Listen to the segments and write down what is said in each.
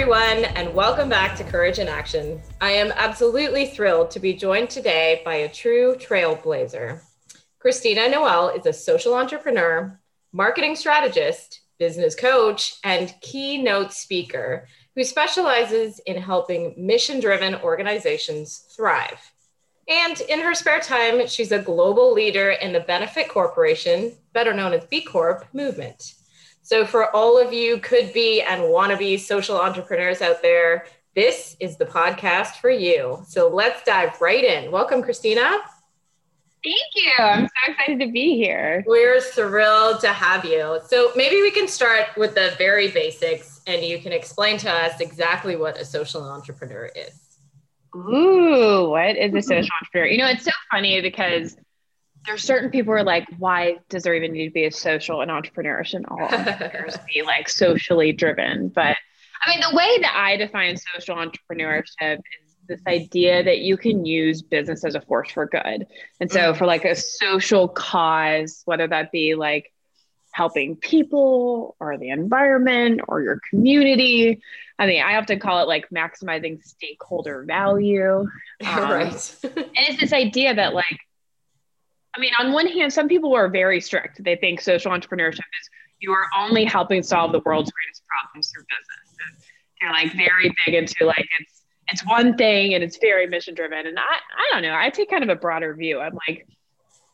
everyone, and welcome back to Courage in Action. I am absolutely thrilled to be joined today by a true trailblazer. Christina Noel is a social entrepreneur, marketing strategist, business coach, and keynote speaker who specializes in helping mission driven organizations thrive. And in her spare time, she's a global leader in the Benefit Corporation, better known as B Corp, movement. So, for all of you could be and want to be social entrepreneurs out there, this is the podcast for you. So, let's dive right in. Welcome, Christina. Thank you. I'm so excited to be here. We're thrilled to have you. So, maybe we can start with the very basics and you can explain to us exactly what a social entrepreneur is. Ooh, what is a social entrepreneur? You know, it's so funny because there's certain people who are like, why does there even need to be a social and entrepreneur? Shouldn't all entrepreneurs be like socially driven? But I mean, the way that I define social entrepreneurship is this idea that you can use business as a force for good. And so, mm. for like a social cause, whether that be like helping people or the environment or your community, I mean, I often call it like maximizing stakeholder value. Um, right. and it's this idea that like I mean, on one hand, some people are very strict. They think social entrepreneurship is you are only helping solve the world's greatest problems through business. And they're like very big into like it's it's one thing and it's very mission driven. And I I don't know. I take kind of a broader view. I'm like,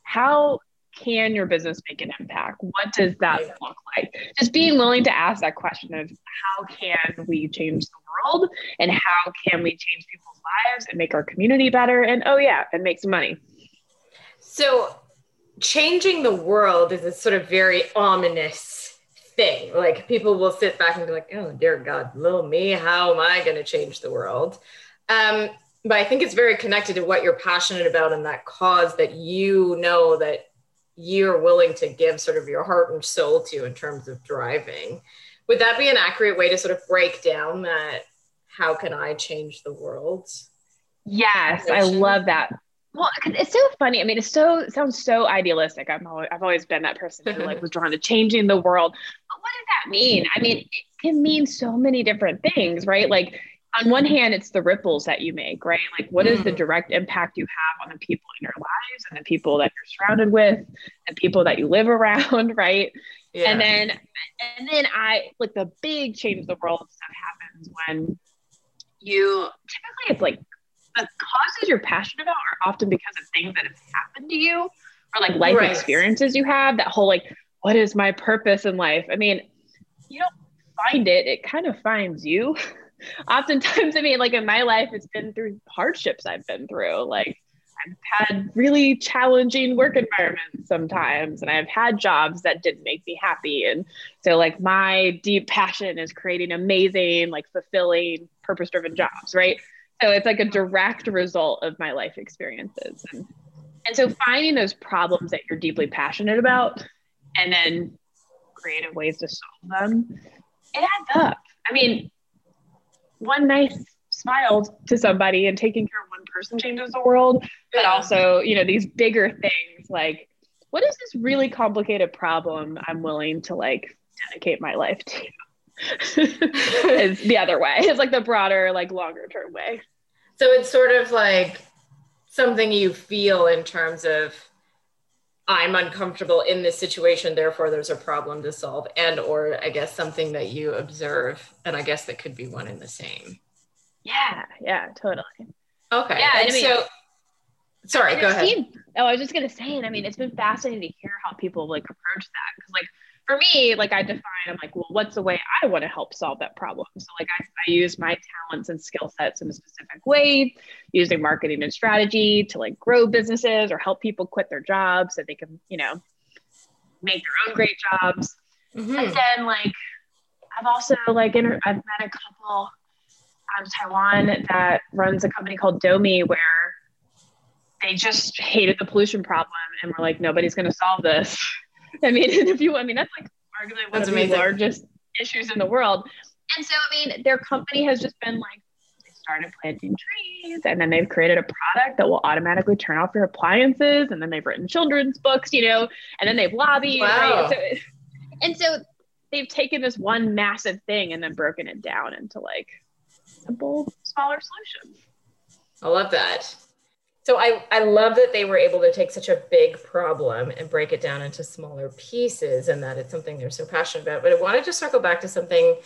how can your business make an impact? What does that look like? Just being willing to ask that question of how can we change the world and how can we change people's lives and make our community better? And oh yeah, and make some money. So, changing the world is a sort of very ominous thing. Like people will sit back and be like, "Oh dear God, little me, how am I going to change the world?" Um, but I think it's very connected to what you're passionate about and that cause that you know that you're willing to give sort of your heart and soul to in terms of driving. Would that be an accurate way to sort of break down that? How can I change the world? Yes, I love that well, it's so funny. I mean, it's so it sounds so idealistic. I'm always, I've always been that person who like was drawn to changing the world. But what does that mean? I mean, it can mean so many different things, right? Like on one hand, it's the ripples that you make, right? Like what is the mm. direct impact you have on the people in your lives and the people that you're surrounded with and people that you live around, right? Yeah. And then and then I like the big change the world stuff happens when you typically it's like the causes you're passionate about are often because of things that have happened to you or like life right. experiences you have. That whole like, what is my purpose in life? I mean, you don't find it, it kind of finds you. Oftentimes, I mean, like in my life, it's been through hardships I've been through. Like I've had really challenging work environments sometimes, and I've had jobs that didn't make me happy. And so, like, my deep passion is creating amazing, like, fulfilling, purpose driven jobs, right? So it's like a direct result of my life experiences. And, and so finding those problems that you're deeply passionate about and then creative ways to solve them, it adds up. I mean, one nice smile to somebody and taking care of one person changes the world, but also, you know, these bigger things like what is this really complicated problem I'm willing to like dedicate my life to? is the other way. It's like the broader, like longer term way. So it's sort of like something you feel in terms of I'm uncomfortable in this situation, therefore there's a problem to solve, and or I guess something that you observe, and I guess that could be one and the same. Yeah, yeah, totally. Okay. Yeah, and I mean, so sorry, go ahead. Seemed, oh, I was just gonna say, and I mean, it's been fascinating to hear how people like approach that because like for me, like I define, I'm like, well, what's the way I want to help solve that problem? So like I, I use my talents and skill sets in a specific way, using marketing and strategy to like grow businesses or help people quit their jobs so they can, you know, make their own great jobs. Mm-hmm. And then like I've also like inter- I've met a couple out of Taiwan that runs a company called Domi where they just hated the pollution problem and were like, nobody's going to solve this. I mean, if you, I mean, that's like arguably one that's of amazing. the largest issues in the world. And so, I mean, their company has just been like, they started planting trees and then they've created a product that will automatically turn off your appliances. And then they've written children's books, you know, and then they've lobbied. Wow. Right? So, and so they've taken this one massive thing and then broken it down into like simple, smaller solutions. I love that. So I, I love that they were able to take such a big problem and break it down into smaller pieces and that it's something they're so passionate about. But I wanted to circle back to something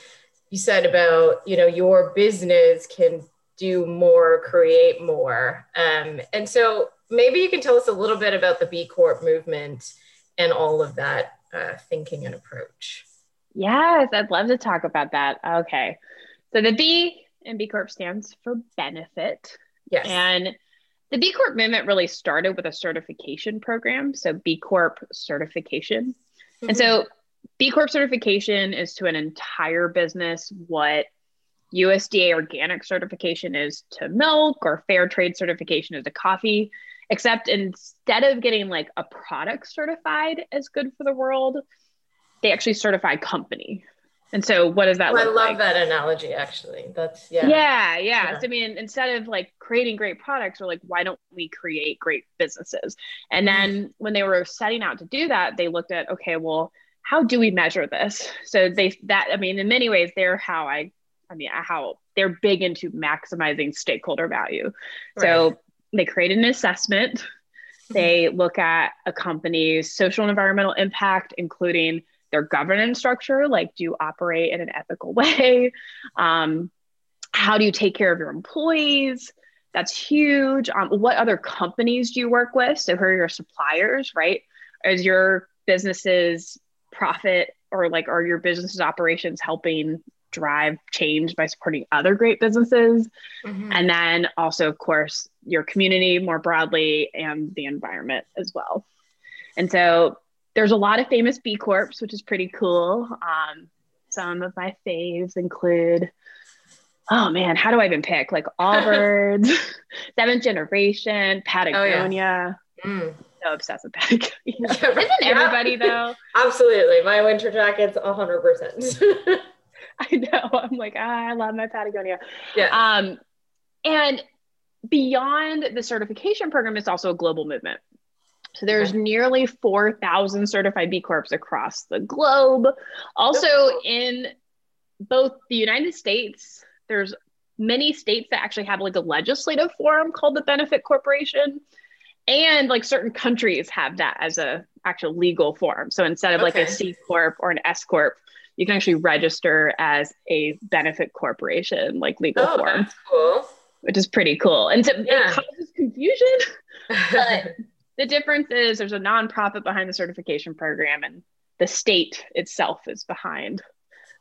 you said about, you know, your business can do more, create more. Um, and so maybe you can tell us a little bit about the B Corp movement and all of that uh, thinking and approach. Yes, I'd love to talk about that. Okay. So the B in B Corp stands for benefit. Yes. And the B Corp movement really started with a certification program. So B Corp certification. Mm-hmm. And so B Corp certification is to an entire business what USDA organic certification is to milk or fair trade certification is to coffee, except instead of getting like a product certified as good for the world, they actually certify company. And so, what does that? Oh, I love like? that analogy. Actually, that's yeah. yeah. Yeah, yeah. So, I mean, instead of like creating great products, we're like, why don't we create great businesses? And mm-hmm. then when they were setting out to do that, they looked at, okay, well, how do we measure this? So they that I mean, in many ways, they're how I, I mean, how they're big into maximizing stakeholder value. Right. So they create an assessment. Mm-hmm. They look at a company's social and environmental impact, including their governance structure like do you operate in an ethical way? Um, how do you take care of your employees? That's huge. Um, what other companies do you work with? So who are your suppliers right? Is your business's profit or like are your business's operations helping drive change by supporting other great businesses? Mm-hmm. and then also of course your community more broadly and the environment as well. And so there's a lot of famous B Corps, which is pretty cool. Um, some of my faves include, oh man, how do I even pick? Like Allbirds, Seventh Generation, Patagonia. Oh, yeah. mm. So obsessed with Patagonia. Isn't everybody though? Absolutely. My winter jacket's 100%. I know. I'm like, ah, I love my Patagonia. Yeah. Um, and beyond the certification program, it's also a global movement. So there's okay. nearly 4,000 certified B Corps across the globe. Also in both the United States, there's many states that actually have like a legislative forum called the Benefit Corporation. And like certain countries have that as a actual legal form. So instead of okay. like a C Corp or an S Corp, you can actually register as a benefit corporation, like legal oh, form. Cool. Which is pretty cool. And so yeah. it causes confusion. But the difference is there's a nonprofit behind the certification program and the state itself is behind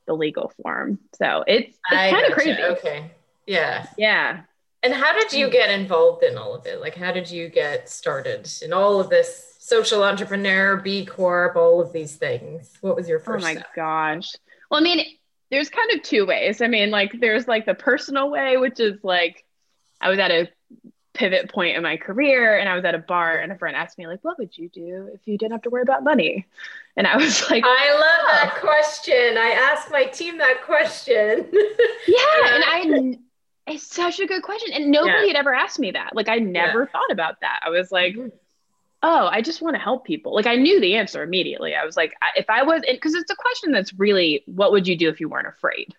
the legal form. So it's, it's kind of crazy. Okay. Yeah. Yeah. And how did you get involved in all of it? Like, how did you get started in all of this social entrepreneur, B Corp, all of these things? What was your oh first? Oh my step? gosh. Well, I mean, there's kind of two ways. I mean, like, there's like the personal way, which is like, I was at a pivot point in my career and I was at a bar and a friend asked me like what would you do if you didn't have to worry about money? And I was like I love oh. that question. I asked my team that question. Yeah and I it's such a good question and nobody yeah. had ever asked me that. Like I never yeah. thought about that. I was like mm-hmm. oh I just want to help people. Like I knew the answer immediately. I was like if I was because it's a question that's really what would you do if you weren't afraid?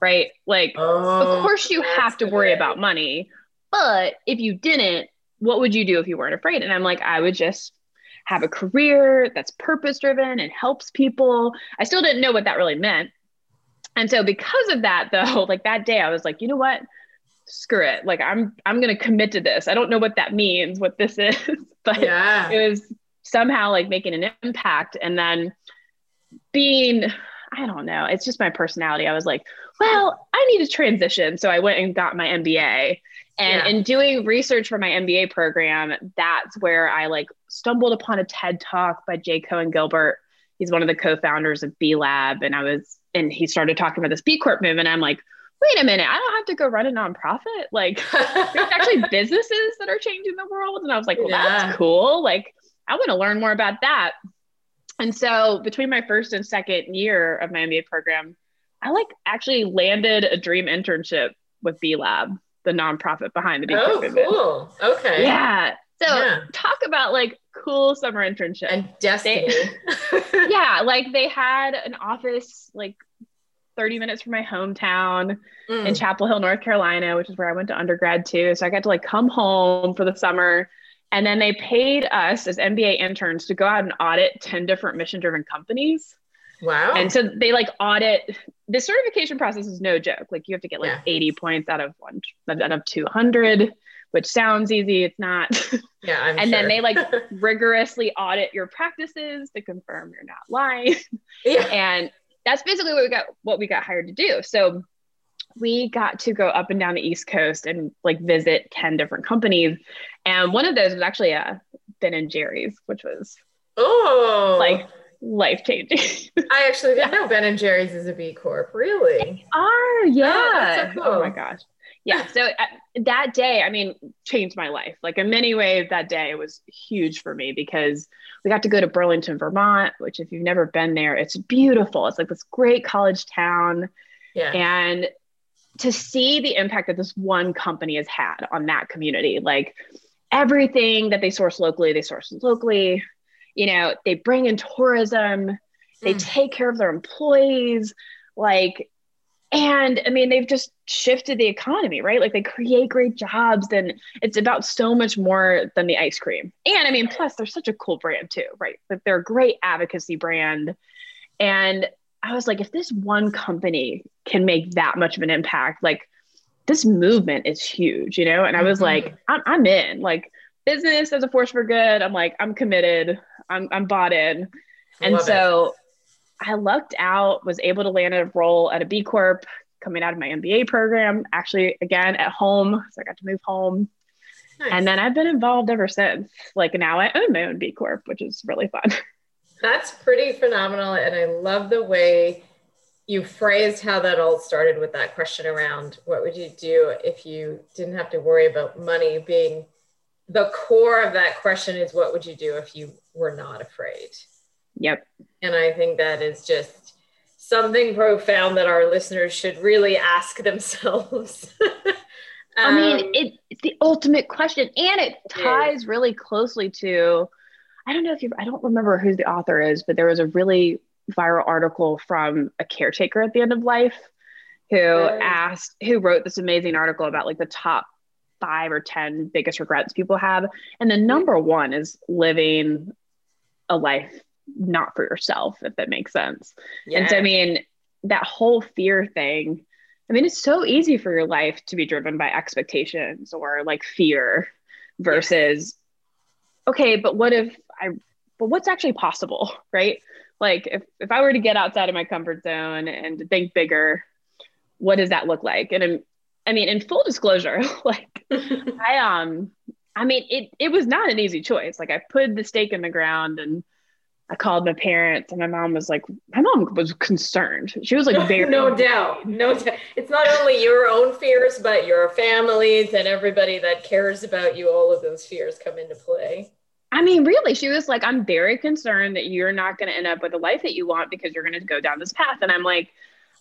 Right? Like oh, of course you have to worry about money but if you didn't, what would you do if you weren't afraid? And I'm like, I would just have a career that's purpose driven and helps people. I still didn't know what that really meant. And so because of that though, like that day I was like, you know what? Screw it. Like I'm I'm going to commit to this. I don't know what that means, what this is, but yeah. it was somehow like making an impact and then being I don't know, it's just my personality. I was like, well, I need to transition. So I went and got my MBA and yeah. in doing research for my MBA program, that's where I like stumbled upon a TED talk by Jay Coen Gilbert. He's one of the co-founders of B Lab. And I was, and he started talking about this B Corp movement. I'm like, wait a minute, I don't have to go run a nonprofit. Like there's actually businesses that are changing the world. And I was like, well, yeah. that's cool. Like I want to learn more about that. And so between my first and second year of my MBA program, I like actually landed a dream internship with B Lab, the nonprofit behind the B Oh, cool. Okay. Yeah. So yeah. talk about like cool summer internship and destiny. They, yeah, like they had an office like 30 minutes from my hometown mm. in Chapel Hill, North Carolina, which is where I went to undergrad too. So I got to like come home for the summer. And then they paid us as MBA interns to go out and audit 10 different mission driven companies. Wow. And so they like audit the certification process is no joke. Like you have to get like yeah. 80 points out of one out of 200, which sounds easy. It's not. Yeah. I'm and sure. then they like rigorously audit your practices to confirm you're not lying. Yeah. And that's basically what we got what we got hired to do. So we got to go up and down the East Coast and like visit 10 different companies. And one of those was actually a uh, Ben and Jerry's, which was oh like life changing. I actually didn't know Ben and Jerry's is a B Corp. Really? They are, yeah. Oh, so cool. oh my gosh. Yeah. So uh, that day, I mean, changed my life. Like in many ways, that day was huge for me because we got to go to Burlington, Vermont, which if you've never been there, it's beautiful. It's like this great college town. Yeah. And to see the impact that this one company has had on that community, like everything that they source locally, they source locally you know they bring in tourism they mm. take care of their employees like and i mean they've just shifted the economy right? Like they create great jobs and it's about so much more than the ice cream. And i mean plus they're such a cool brand too right? Like they're a great advocacy brand. And i was like if this one company can make that much of an impact like this movement is huge you know? And i was mm-hmm. like I'm, I'm in. Like business as a force for good i'm like i'm committed I'm, I'm bought in. And so it. I lucked out, was able to land a role at a B Corp coming out of my MBA program, actually, again, at home. So I got to move home. Nice. And then I've been involved ever since. Like now I own my own B Corp, which is really fun. That's pretty phenomenal. And I love the way you phrased how that all started with that question around what would you do if you didn't have to worry about money being the core of that question is what would you do if you were not afraid? Yep. And I think that is just something profound that our listeners should really ask themselves. um, I mean, um, it, it's the ultimate question, and it ties really closely to. I don't know if you. I don't remember who the author is, but there was a really viral article from a caretaker at the end of life who asked, who wrote this amazing article about like the top five or 10 biggest regrets people have. And the number one is living a life not for yourself, if that makes sense. Yeah. And so, I mean, that whole fear thing, I mean, it's so easy for your life to be driven by expectations or like fear versus, yeah. okay, but what if I, but what's actually possible, right? Like if, if I were to get outside of my comfort zone and to think bigger, what does that look like? And I mean, in full disclosure, like I um I mean it it was not an easy choice. Like I put the stake in the ground and I called my parents and my mom was like my mom was concerned. She was like very No doubt. No doubt. It's not only your own fears, but your families and everybody that cares about you, all of those fears come into play. I mean, really, she was like, I'm very concerned that you're not going to end up with the life that you want because you're going to go down this path. And I'm like,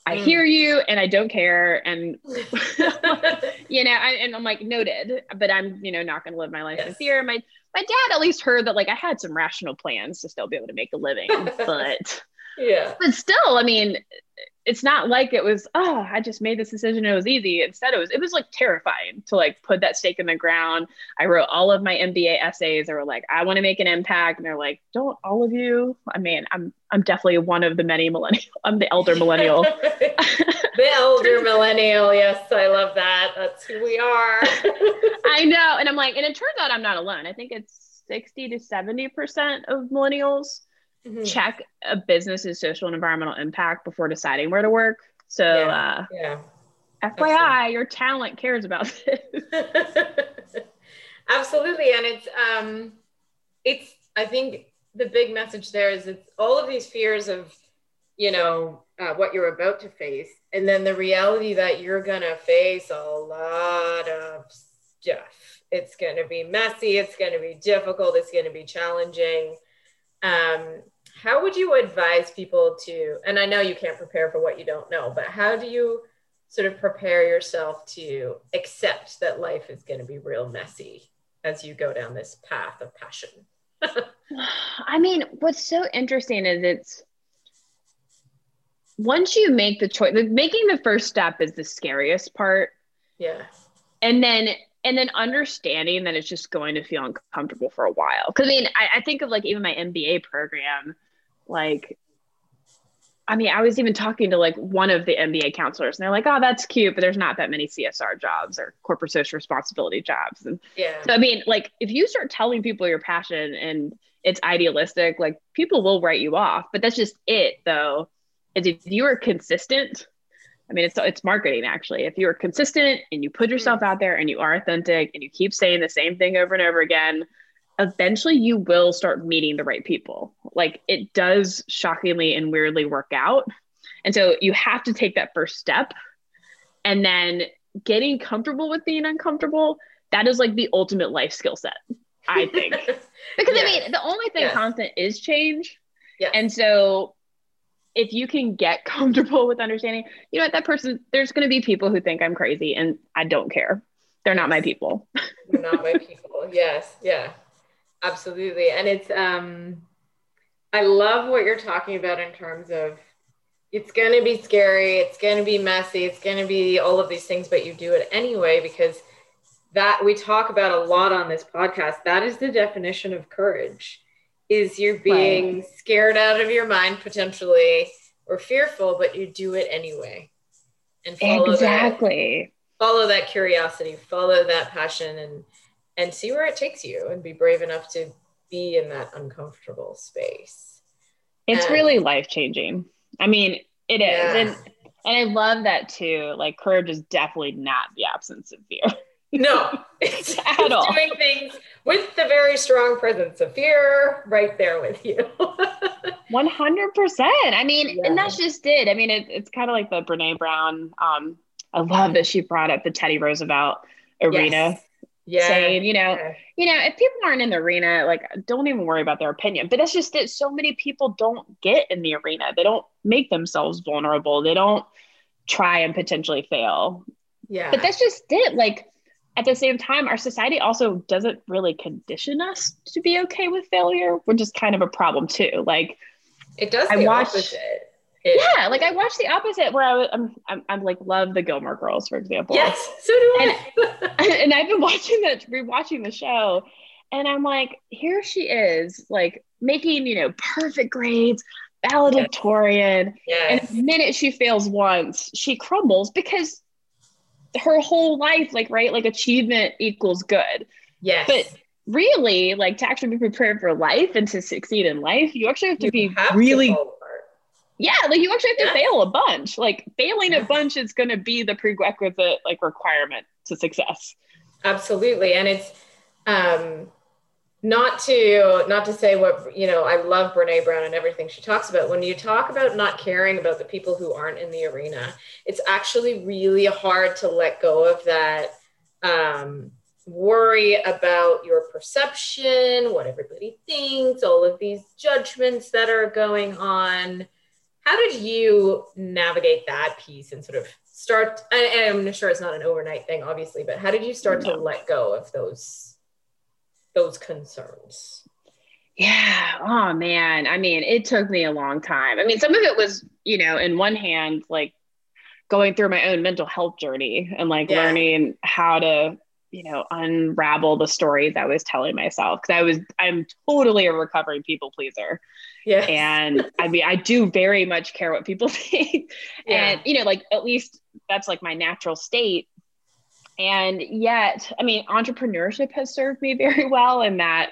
I mm. hear you and I don't care. And, you know, I, and I'm like, noted, but I'm, you know, not going to live my life yes. in fear. My, my dad at least heard that like I had some rational plans to still be able to make a living, but yeah, but still, I mean, it's not like it was oh i just made this decision. It was easy. Instead it was it was like terrifying to like put that stake in the ground. I wrote all of my mba essays. They were like i want to make an impact. And they're like don't all of you? I mean i'm i'm definitely one of the many millennial i'm the elder millennial. The elder millennial yes i love that. That's who we are. I know. And i'm like and it turns out i'm not alone. I think it's 60 to 70 percent of millennials mm-hmm. check a business's social and environmental impact before deciding where to work. So, yeah. Uh, yeah. FYI, your talent cares about this. Absolutely, and it's um, it's I think the big message there is it's all of these fears of, you know, uh, what you're about to face. and then the reality that you're going to face a lot of stuff. It's going to be messy, it's going to be difficult, it's going to be challenging. Um, how would you advise people to, and I know you can't prepare for what you don't know, but how do you sort of prepare yourself to accept that life is going to be real messy as you go down this path of passion? I mean, what's so interesting is it's, once you make the choice, making the first step is the scariest part. Yeah. And then and then understanding that it's just going to feel uncomfortable for a while. Cause I mean, I, I think of like even my MBA program, like I mean, I was even talking to like one of the MBA counselors, and they're like, "Oh, that's cute, but there's not that many CSR jobs or corporate social responsibility jobs." And yeah, so I mean, like if you start telling people your passion and it's idealistic, like people will write you off. But that's just it, though is if you are consistent I mean, it's it's marketing actually. If you're consistent and you put yourself mm. out there and you are authentic and you keep saying the same thing over and over again, eventually you will start meeting the right people. Like it does shockingly and weirdly work out. And so you have to take that first step and then getting comfortable with being uncomfortable, that is like the ultimate life skill set, I think. because yes. I mean, the only thing yes. constant is change. Yes. And so if you can get comfortable with understanding, you know what, that person, there's going to be people who think I'm crazy and I don't care. They're not my people. They're not my people. Yes. Yeah. Absolutely. And it's, um, I love what you're talking about in terms of it's going to be scary, it's going to be messy, it's going to be all of these things, but you do it anyway because that we talk about a lot on this podcast. That is the definition of courage is you're being right. scared out of your mind potentially or fearful, but you do it anyway. And follow exactly. That, follow that curiosity, follow that passion and and see where it takes you and be brave enough to be in that uncomfortable space. It's and, really life changing. I mean, it is. Yeah. And and I love that too. Like courage is definitely not the absence of fear. No, it's, at all. doing things with the very strong presence of fear right there with you. 100%. I mean, yeah. and that's just it. I mean, it, it's kind of like the Brene Brown. Um, I love that she brought up the Teddy Roosevelt arena. Yes. Yeah. Saying, you know, yeah. you know, if people aren't in the arena, like don't even worry about their opinion. But that's just it. So many people don't get in the arena. They don't make themselves vulnerable. They don't try and potentially fail. Yeah. But that's just it. Like at the same time, our society also doesn't really condition us to be okay with failure, which is kind of a problem too. Like it does. I watch, opposite. It, yeah, like I watched the opposite where I am I'm, I'm like love the Gilmore Girls, for example. Yes, so do I. And, and I've been watching that, rewatching the show, and I'm like, here she is, like making you know perfect grades, valedictorian, yes. and the minute she fails once, she crumbles because her whole life, like, right, like achievement equals good. Yes. But really, like to actually be prepared for life and to succeed in life, you actually have to you be have really. To yeah, like you actually have to fail a bunch. Like failing a bunch is going to be the prerequisite like requirement to success. Absolutely, and it's um not to not to say what you know i love brene brown and everything she talks about. When you talk about not caring about the people who aren't in the arena it's actually really hard to let go of that um, worry about your perception what everybody thinks all of these judgments that are going on. How did you navigate that piece and sort of start i'm sure it's not an overnight thing obviously but how did you start to let go of those those concerns? Yeah. Oh man. I mean, it took me a long time. I mean, some of it was, you know, in one hand, like going through my own mental health journey and like yeah. learning how to, you know, unravel the stories I was telling myself. Cause I was, I'm totally a recovering people pleaser. Yeah. And I mean, I do very much care what people think. Yeah. And, you know, like at least that's like my natural state and yet, I mean, entrepreneurship has served me very well in that,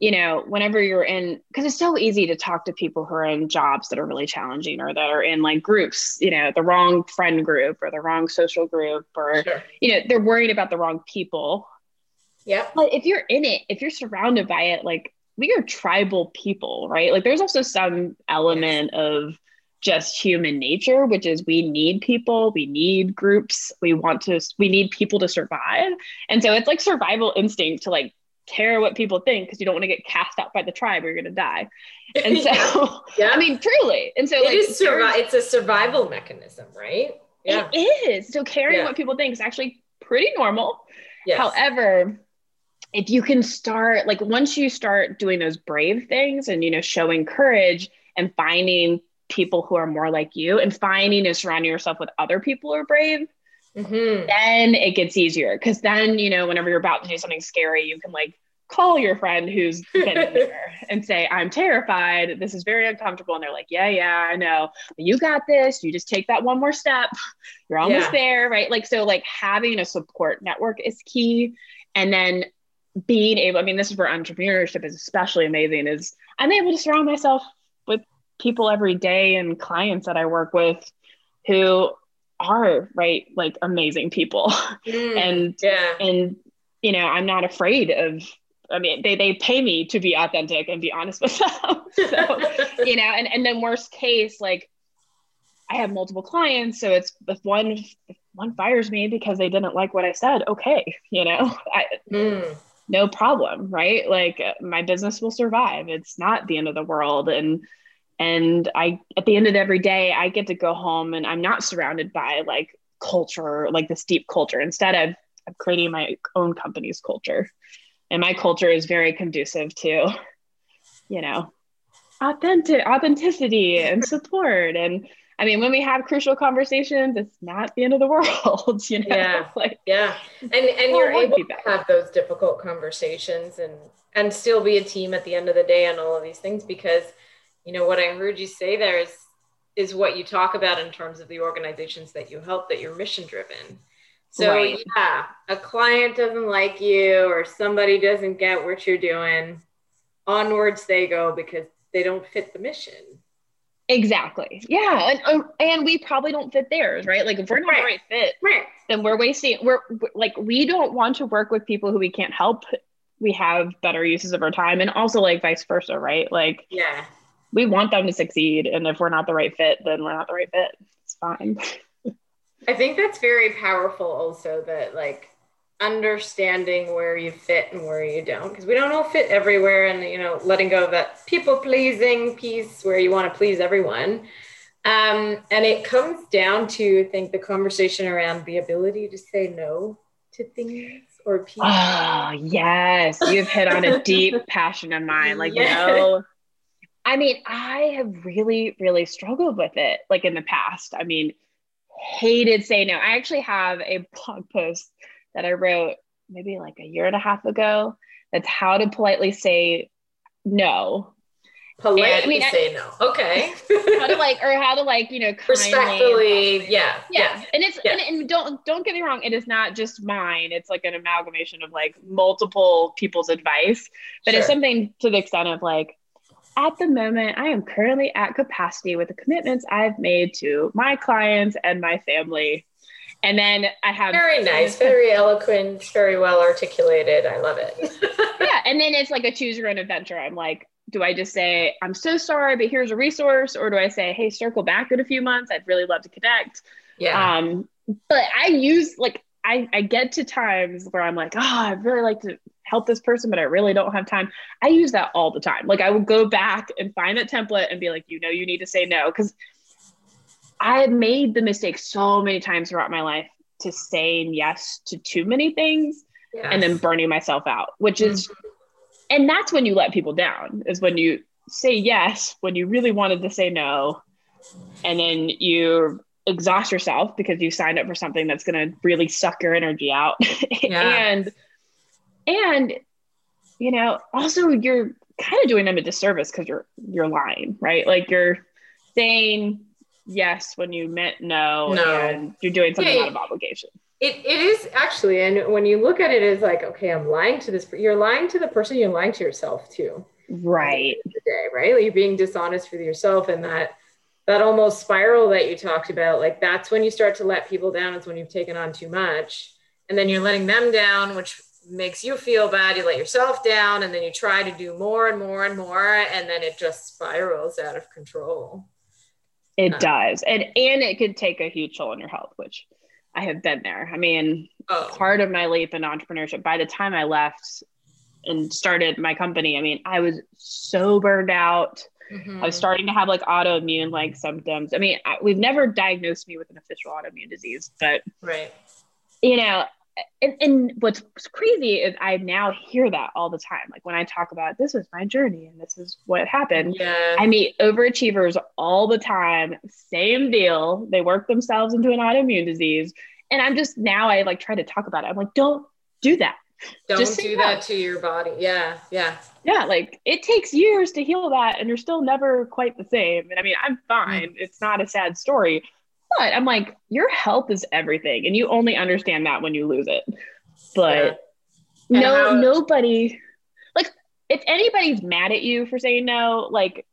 you know, whenever you're in, because it's so easy to talk to people who are in jobs that are really challenging or that are in like groups, you know, the wrong friend group or the wrong social group, or, sure. you know, they're worried about the wrong people. Yeah. But if you're in it, if you're surrounded by it, like we are tribal people, right? Like there's also some element yes. of just human nature, which is we need people, we need groups, we want to, we need people to survive. And so it's like survival instinct to like care what people think because you don't want to get cast out by the tribe or you're going to die. And so, yeah. I mean, truly. And so, it like, is survi- it's a survival mechanism, right? Yeah. It is. So, caring yeah. what people think is actually pretty normal. Yes. However, if you can start, like, once you start doing those brave things and, you know, showing courage and finding people who are more like you and finding and surrounding yourself with other people who are brave, mm-hmm. then it gets easier. Cause then, you know, whenever you're about to do something scary, you can like call your friend who's been there and say, I'm terrified. This is very uncomfortable. And they're like, Yeah, yeah, I know. You got this. You just take that one more step. You're almost yeah. there. Right. Like, so, like, having a support network is key. And then being able, I mean, this is where entrepreneurship is especially amazing, is I'm able to surround myself people every day and clients that I work with who are right like amazing people mm, and yeah and you know i'm not afraid of I mean, they, they pay me to be authentic and be honest with them. so, you know, and, and then worst case, like I have multiple clients. So it's if one, if one fires me because they didn't like what I said, okay, you know, I, mm. no problem. Right. Like my business will survive. It's not the end of the world. And, and I, at the end of every day, I get to go home and I'm not surrounded by like culture, like this deep culture. Instead, I've, I'm creating my own company's culture. And my culture is very conducive to you know authentic authenticity and support. And I mean, when we have crucial conversations, it's not the end of the world, you know. Yeah, like yeah, and and you're able to have those difficult conversations and and still be a team at the end of the day on all of these things because, you know, what I heard you say there is is what you talk about in terms of the organizations that you help that you're mission driven so right. yeah, a client doesn't like you or somebody doesn't get what you're doing, onwards they go because they don't fit the mission. Exactly. Yeah, and um, and we probably don't fit theirs, right? Like if we're not right. the right fit, right. then we're wasting. We're like we don't want to work with people who we can't help. We have better uses of our time, and also like vice versa, right? Like yeah, we want them to succeed, and if we're not the right fit, then we're not the right fit. It's fine. I think that's very powerful also that like understanding where you fit and where you don't because we don't all fit everywhere and you know letting go of that people pleasing piece where you want to please everyone um, and it comes down to I think the conversation around the ability to say no to things or people. Oh yes, you've hit on a deep passion of mine. Like yes. no, I mean I have really really struggled with it like in the past. I mean hated saying no. I actually have a blog post that I wrote maybe like a year and a half ago. That's how to politely say no. Politely and, I mean, say I, no. Okay. how to like, or how to like, you know, respectfully. Yeah, yeah. Yeah. And it's, yeah. And, and don't, don't get me wrong. It is not just mine. It's like an amalgamation of like multiple people's advice, but sure. it's something to the extent of like, at the moment, I am currently at capacity with the commitments I've made to my clients and my family. And then I have very nice, very eloquent, very well articulated. I love it. yeah. And then it's like a choose your own adventure. I'm like, do I just say, I'm so sorry, but here's a resource? Or do I say, hey, circle back in a few months? I'd really love to connect. Yeah. Um, but I use like I, I get to times where I'm like, oh, I'd really like to help this person, but I really don't have time. I use that all the time. Like I will go back and find that template and be like, you know, you need to say no. Because I have made the mistake so many times throughout my life to saying yes to too many things yes. and then burning myself out, which mm-hmm. is, and that's when you let people down, is when you say yes when you really wanted to say no. And then you exhaust yourself because you signed up for something that's going to really suck your energy out. Yeah. and, and you know also you're kind of doing them a disservice because you're you're lying right like you're saying yes when you meant no, no. and you're doing something yeah, out of obligation it, it is actually and when you look at it as like okay i'm lying to this you're lying to the person you're lying to yourself too right the day right like you're being dishonest with yourself and that that almost spiral that you talked about like that's when you start to let people down it's when you've taken on too much and then you're letting them down which makes you feel bad you let yourself down and then you try to do more and more and more and then it just spirals out of control It uh, does. And and it could take a huge toll on your health, which I have been there. I mean, oh. part of my leap in entrepreneurship, by the time I left and started my company, I mean, I was so burned out. Mm-hmm. I was starting to have like autoimmune like symptoms. I mean, I, we've never diagnosed me with an official autoimmune disease, but right. You know, and, and what's crazy is I now hear that all the time. Like when I talk about this was my journey and this is what happened. Yeah. I meet overachievers all the time. Same deal. They work themselves into an autoimmune disease. And I'm just now I like try to talk about it. I'm like, don't do that. Don't just do that to your body. Yeah. Yeah. Yeah. Like it takes years to heal that and you're still never quite the same. And I mean, I'm fine. Mm. It's not a sad story but I'm like, your health is everything. And you only understand that when you lose it. But yeah. no, how- nobody, like, if anybody's mad at you for saying no, like,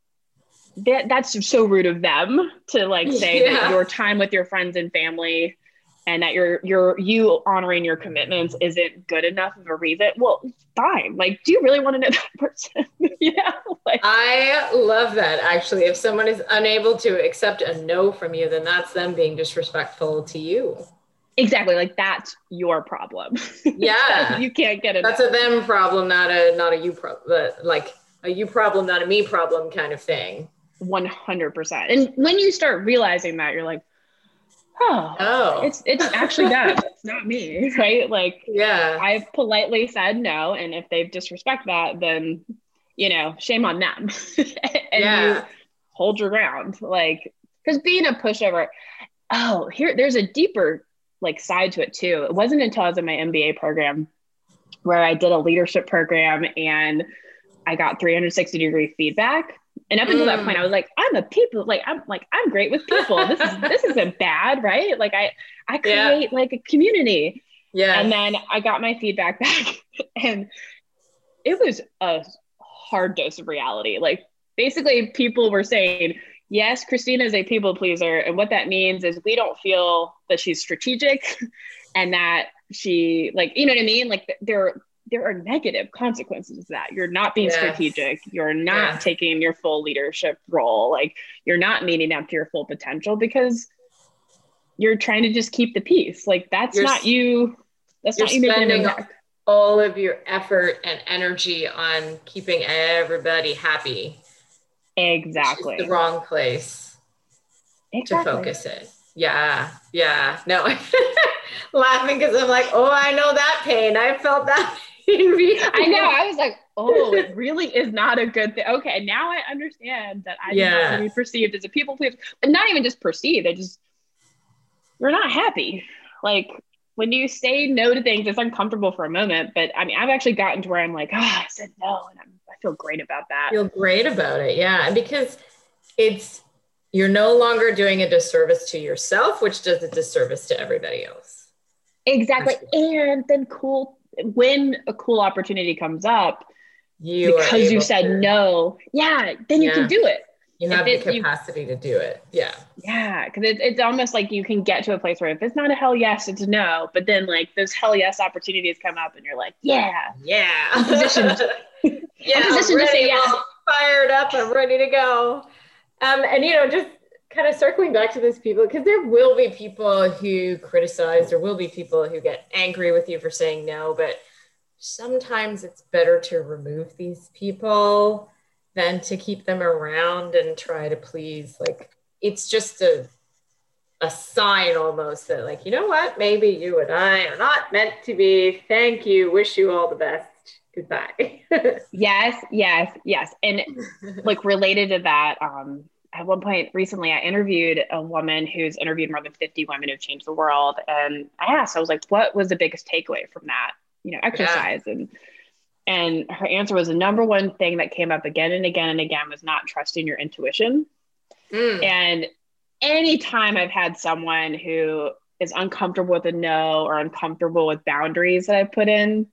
that that's so rude of them to like say yeah. that your time with your friends and family and that you're you're you honoring your commitments isn't good enough of a reason well fine. Like do you really want to know that person? Yeah like, i love that actually. If someone is unable to accept a no from you then that's them being disrespectful to you. Exactly like that's your problem. Yeah. You can't get it that's a them problem not a not a you problem like a you problem not a me problem kind of thing. 100% and when you start realizing that you're like oh, oh. it's it's actually them. it's not me, right? Like, yeah, I've politely said no, and if they disrespect that, then you know, shame on them. and yeah. you hold your ground, like, because being a pushover. Oh, here, there's a deeper like side to it too. It wasn't until I was in my MBA program where I did a leadership program and I got 360 degree feedback and up until mm. that point, I was like, I'm a people, like I'm like I'm great with people. This is this isn't bad, right? Like I I create yeah. like a community. Yeah. And then I got my feedback back, and it was a hard dose of reality. Like basically, people were saying, yes, Christina is a people pleaser, and what that means is we don't feel that she's strategic, and that she like you know what I mean. Like there there are negative consequences to that. You're not being yes. strategic. You're not yeah. taking your full leadership role. Like you're not meeting up to your full potential because you're trying to just keep the peace. Like that's you're, not you. That's not you making all of your effort and energy on keeping everybody happy. Exactly. the wrong place exactly. to focus it. Yeah. Yeah. No. laughing because I'm like, oh, I know that pain. I felt that I know. I was like, oh, it really is not a good thing. Okay, now I understand that I yeah. want to be perceived as a people pleaser, but not even just perceived. I just you're not happy. Like when you say no to things, it's uncomfortable for a moment. But I mean, I've actually gotten to where I'm like, oh, I said no, and I'm, I feel great about that. Feel great about it, yeah, because it's you're no longer doing a disservice to yourself, which does a disservice to everybody else. Exactly, and then cool when a cool opportunity comes up, you because you said to, no, yeah, then you yeah. can do it. You have the capacity you, to do it. Yeah. Yeah. Cause it, it's almost like you can get to a place where if it's not a hell yes, it's a no. But then like those hell yes opportunities come up and you're like, yeah. Yeah. I'm positioned, yeah, I'm positioned to say yeah. Fired up. I'm ready to go. Um, and you know, just kind of circling back to those people because there will be people who criticize there will be people who get angry with you for saying no but sometimes it's better to remove these people than to keep them around and try to please like it's just a a sign almost that like you know what? Maybe you and i are not meant to be. Thank you. Wish you all the best. Goodbye. Yes yes yes. And like related to that um at one point recently, I interviewed a woman who's interviewed more than 50 women who've changed the world. And I asked, I was like, what was the biggest takeaway from that, you know, exercise? Yeah. And and her answer was the number one thing that came up again and again and again was not trusting your intuition. Mm. And anytime I've had someone who is uncomfortable with a no or uncomfortable with boundaries that I put in,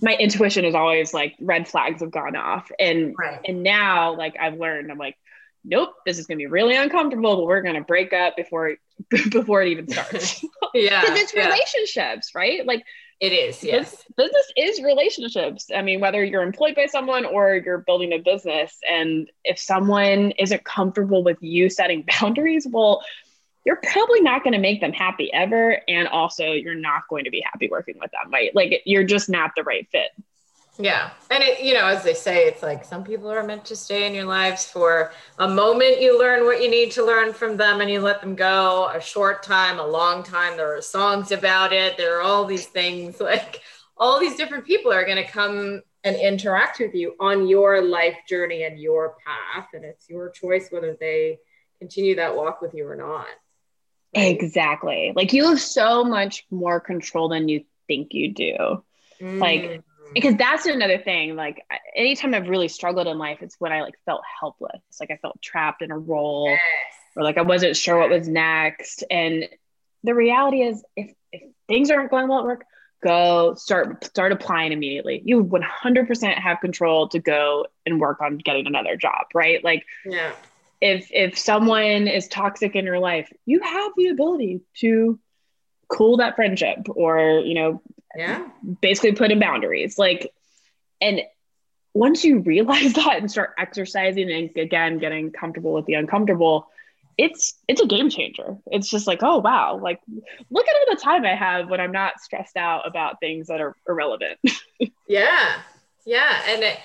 my intuition is always like red flags have gone off. And right. and now like I've learned, I'm like, nope, this is going to be really uncomfortable, but we're going to break up before before it even starts. yeah. Because it's yeah. relationships, right? Like It is, yes. Business is relationships. I mean, whether you're employed by someone or you're building a business, and if someone isn't comfortable with you setting boundaries, well, you're probably not going to make them happy ever. And also, you're not going to be happy working with them, right? Like, you're just not the right fit. Yeah. And it, you know, as they say, it's like some people are meant to stay in your lives for a moment. You learn what you need to learn from them and you let them go a short time, a long time. There are songs about it. There are all these things like all these different people are going to come and interact with you on your life journey and your path. And it's your choice whether they continue that walk with you or not. Exactly. Like you have so much more control than you think you do. Mm. Like, because that's another thing like anytime i've really struggled in life it's when i like felt helpless like i felt trapped in a role yes. or like i wasn't sure what was next. And the reality is if, if things aren't going well at work go start start applying immediately. You 100% have control to go and work on getting another job right? Like yeah. if if someone is toxic in your life you have the ability to cool that friendship or you know yeah. Basically put in boundaries like and once you realize that and start exercising and again getting comfortable with the uncomfortable it's it's a game changer. It's just like oh wow like look at all the time i have when i'm not stressed out about things that are irrelevant. Yeah. Yeah. And it,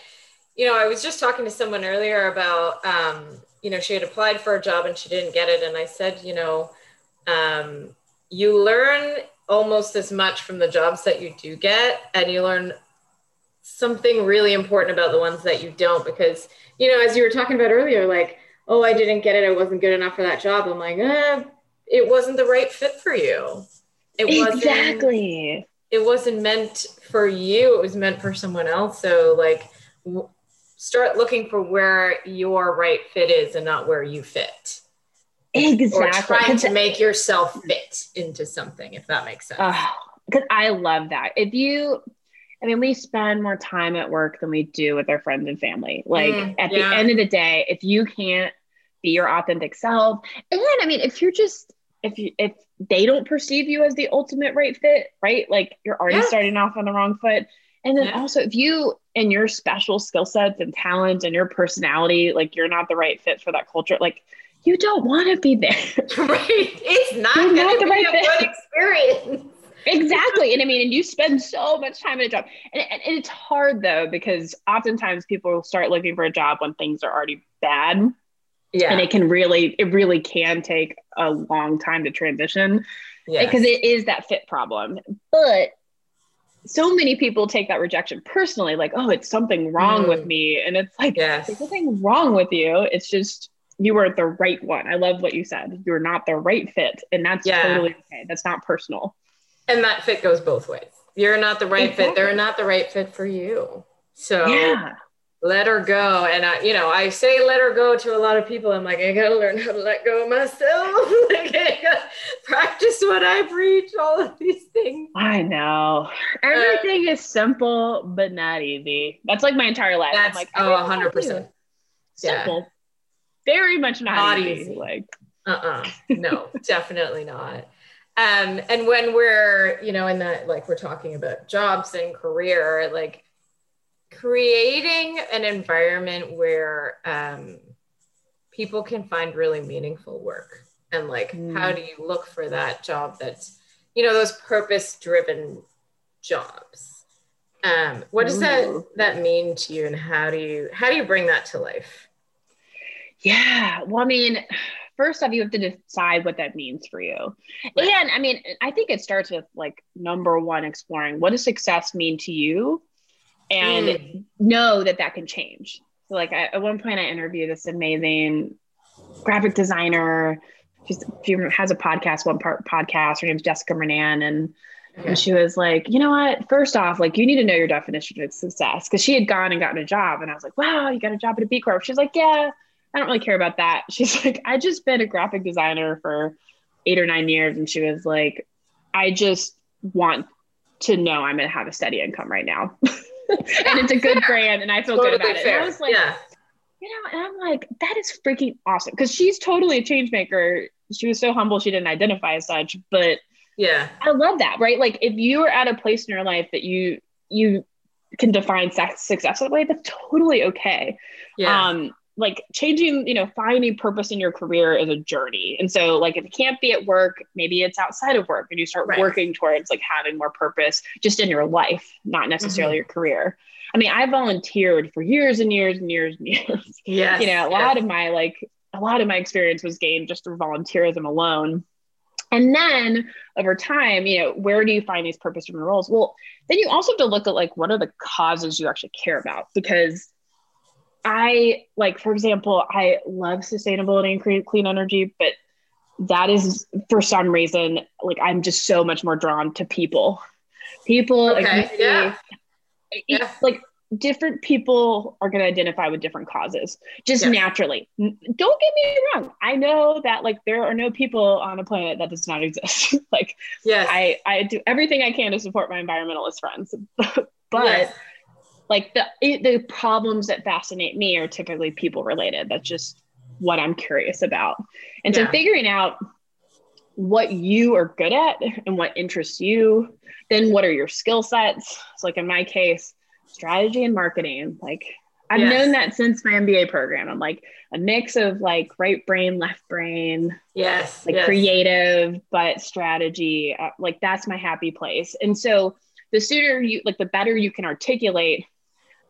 you know i was just talking to someone earlier about um you know she had applied for a job and she didn't get it. And i said you know um you learn almost as much from the jobs that you do get and you learn something really important about the ones that you don't because you know as you were talking about earlier like oh i didn't get it i wasn't good enough for that job i'm like eh, it wasn't the right fit for you. It wasn't exactly. it wasn't meant for you it was meant for someone else so like w- start looking for where your right fit is and not where you fit Exactly. Or trying to make yourself fit into something, if that makes sense. Because uh, I love that. If you, I mean, we spend more time at work than we do with our friends and family. Like mm, at yeah. the end of the day, if you can't be your authentic self, and I mean, if you're just, if you, if they don't perceive you as the ultimate right fit, right? Like you're already yeah. starting off on the wrong foot. And then yeah. also, if you and your special skill sets and talents and your personality, like you're not the right fit for that culture, like you don't want to be there. right. It's not going to be right a good experience. exactly. And I mean, and you spend so much time in a job. And, and, and, it's hard though, because oftentimes people start looking for a job when things are already bad. Yeah. And it can really, it really can take a long time to transition. Yes. Because it is that fit problem. But so many people take that rejection personally, like, oh, it's something wrong mm. with me. And it's like, yes. there's nothing wrong with you. It's just you were the right one. I love what you said. You're not the right fit. And that's yeah. totally okay. That's not personal. And that fit goes both ways. You're not the right exactly. fit. They're not the right fit for you. So yeah. let her go. And I, you know, I say let her go to a lot of people. I'm like, I gotta learn how to let go of myself. like I gotta practice what I preach, all of these things. I know. Everything uh, is simple but not easy. That's like my entire life. That's I'm like, oh, hundred percent. Simple. Yeah very much not, not easy. easy. Like, uh-uh. No, definitely not. Um, and when we're, you know, in that, like we're talking about jobs and career, like creating an environment where um, people can find really meaningful work. And like, mm. how do you look for that job that's, you know, those purpose driven jobs? Um, what does Ooh. that that mean to you, and how do you how do you bring that to life? Yeah. Well, I mean, first off, you have to decide what that means for you. Right. And I mean, I think it starts with like number one, exploring what does success mean to you and mm. know that that can change. So, like, I, at one point, I interviewed this amazing graphic designer. She's, she has a podcast, one part podcast. Her name's Jessica Renan. And and she was like, you know what? First off, like you need to know your definition of success. Cause she had gone and gotten a job. And I was like, wow, you got a job at a B Corp. She's like, yeah, I don't really care about that. She's like, I just been a graphic designer for eight or nine years. And she was like, I just want to know I'm going to have a steady income right now. and it's a good brand and I feel totally good about fair. it. And I was like, yeah. you know, and I'm like, that is freaking awesome. Cause she's totally a change maker. She was so humble. She didn't identify as such, but Yeah. I love that, right? Like if you are at a place in your life that you you can define success that way, that's totally okay. Yeah. Um, like changing, you know, finding purpose in your career is a journey. And so like if it can't be at work, maybe it's outside of work and you start right. working towards like having more purpose just in your life, not necessarily mm-hmm. your career. I mean, I volunteered for years and years and years and years. Yeah. you know, a lot of my like a lot of my experience was gained just through volunteerism alone. And then over time, you know, where do you find these purpose driven roles? Well, then you also have to look at like what are the causes you actually care about because I like, for example, I love sustainability and clean, clean energy, but that is for some reason like I'm just so much more drawn to people. People, okay. like, yeah. yeah. like different people are going to identify with different causes just yes. naturally. Don't get me wrong. I know that like there are no people on a planet that does not exist. like, yes. I, I do everything I can to support my environmentalist friends, but yes. Like the, the problems that fascinate me are typically people related. That's just what I'm curious about. And yeah. so figuring out what you are good at and what interests you, then what are your skill sets? So like in my case, strategy and marketing. Like I've yes. known that since my MBA program. I'm like a mix of like right brain, left brain. Yes. Like yes. creative, but strategy. Uh, like that's my happy place. And so the sooner you, like the better you can articulate,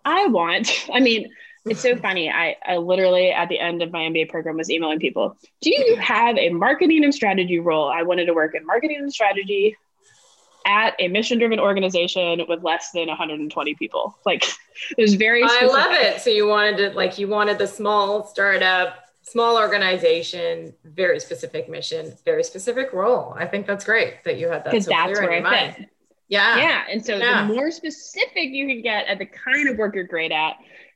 I want, I mean, it's so funny. I, I literally at the end of my MBA program was emailing people. Do you have a marketing and strategy role? I wanted to work in marketing and strategy at a mission driven organization with less than 120 people. Like it was very specific. I love it. So you wanted to like you wanted the small startup, small organization, very specific mission, very specific role. I think that's great that you had that. Because so that's where I mind. fit. Yeah. Yeah. And so yeah. the more specific you can get at the kind of work you're great at,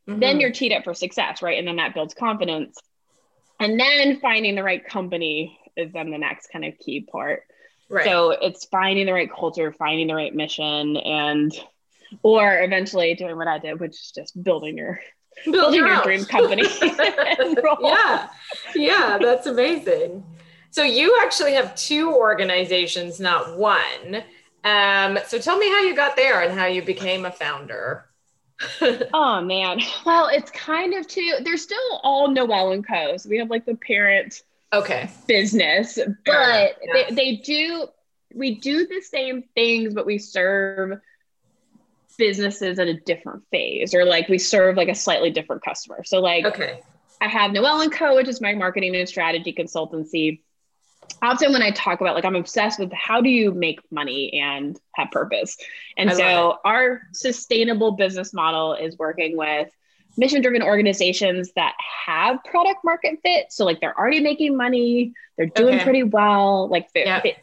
mm-hmm. then you're teed up for success, right? And then that builds confidence. And then finding the right company is then the next kind of key part. Right. So it's finding the right culture, finding the right mission, and or eventually doing what I did, which is just building your Build building your, your dream company. yeah, yeah, that's amazing. So you actually have two organizations, not one. Um, so tell me how you got there and how you became a founder. oh man. Well, it's kind of two. They're still all Noel and Co. So we have like the parent okay business but yeah. they, they do we do the same things but we serve businesses at a different phase or like we serve like a slightly different customer so like okay i have noel and co which is my marketing and strategy consultancy often when i talk about like i'm obsessed with how do you make money and have purpose and I so our sustainable business model is working with mission driven organizations that have product market fit. So like they're already making money, they're doing okay. pretty well. Like they, yep. they,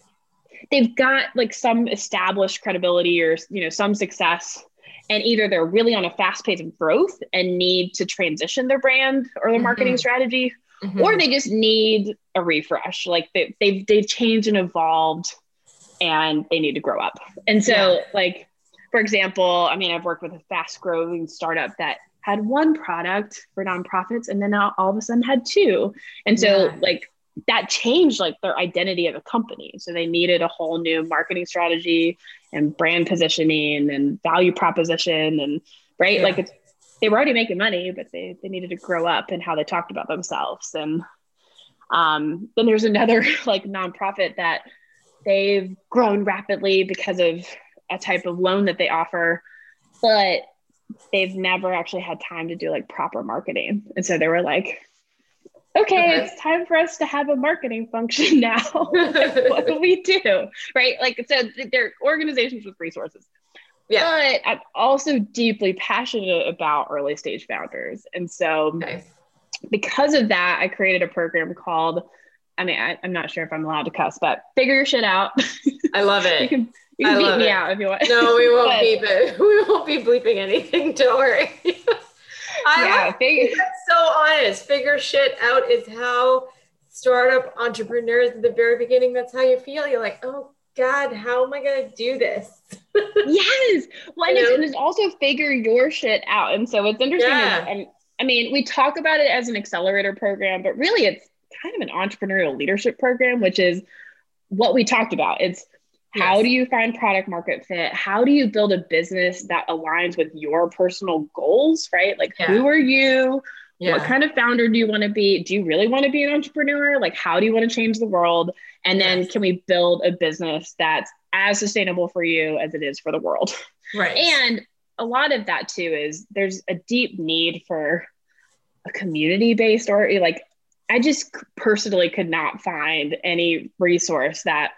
they've got like some established credibility or you know some success and either they're really on a fast pace of growth and need to transition their brand or their mm-hmm. marketing strategy mm-hmm. or they just need a refresh like they, they've they've changed and evolved and they need to grow up and so yeah. like for example i mean i've worked with a fast growing startup that had one product for nonprofits and then now all of a sudden had two. And so yeah. like that changed like their identity of a company. So they needed a whole new marketing strategy and brand positioning and value proposition and right yeah. like it's they were already making money, but they they needed to grow up and how they talked about themselves. And um, then there's another like nonprofit that they've grown rapidly because of a type of loan that they offer, but they've never actually had time to do like proper marketing. And so they were like, okay, okay. it's time for us to have a marketing function now. what do we do? Right. Like, so they're organizations with resources. Yeah. But I'm also deeply passionate about early stage founders. And so, okay. because of that, I created a program called I mean, I, am not sure if I'm allowed to cuss, but figure your shit out. I love it. you can you can beat me it. out if you want. No, we won't but, beep it. We won't be bleeping anything. Don't worry. I yeah, figure. That's so honest. Figure shit out is how startup entrepreneurs at the very beginning. That's how you feel. You're like, oh God, how am I gonna do this? yes. Well, and, it's, and it's, also figure your shit out. And so it's interesting. Yeah. and I mean, we talk about it as an accelerator program, but really, it's kind of an entrepreneurial leadership program, which is what we talked about. It's Yes. How do you find product market fit? How do you build a business that aligns with your personal goals, right? Like, yeah. who are you? Yeah. What kind of founder do you want to be? Do you really want to be an entrepreneur? Like, how do you want to change the world? And then yes. can we build a business that's as sustainable for you as it is for the world? Right. And a lot of that too is there's a deep need for a community based or like I just personally could not find any resource that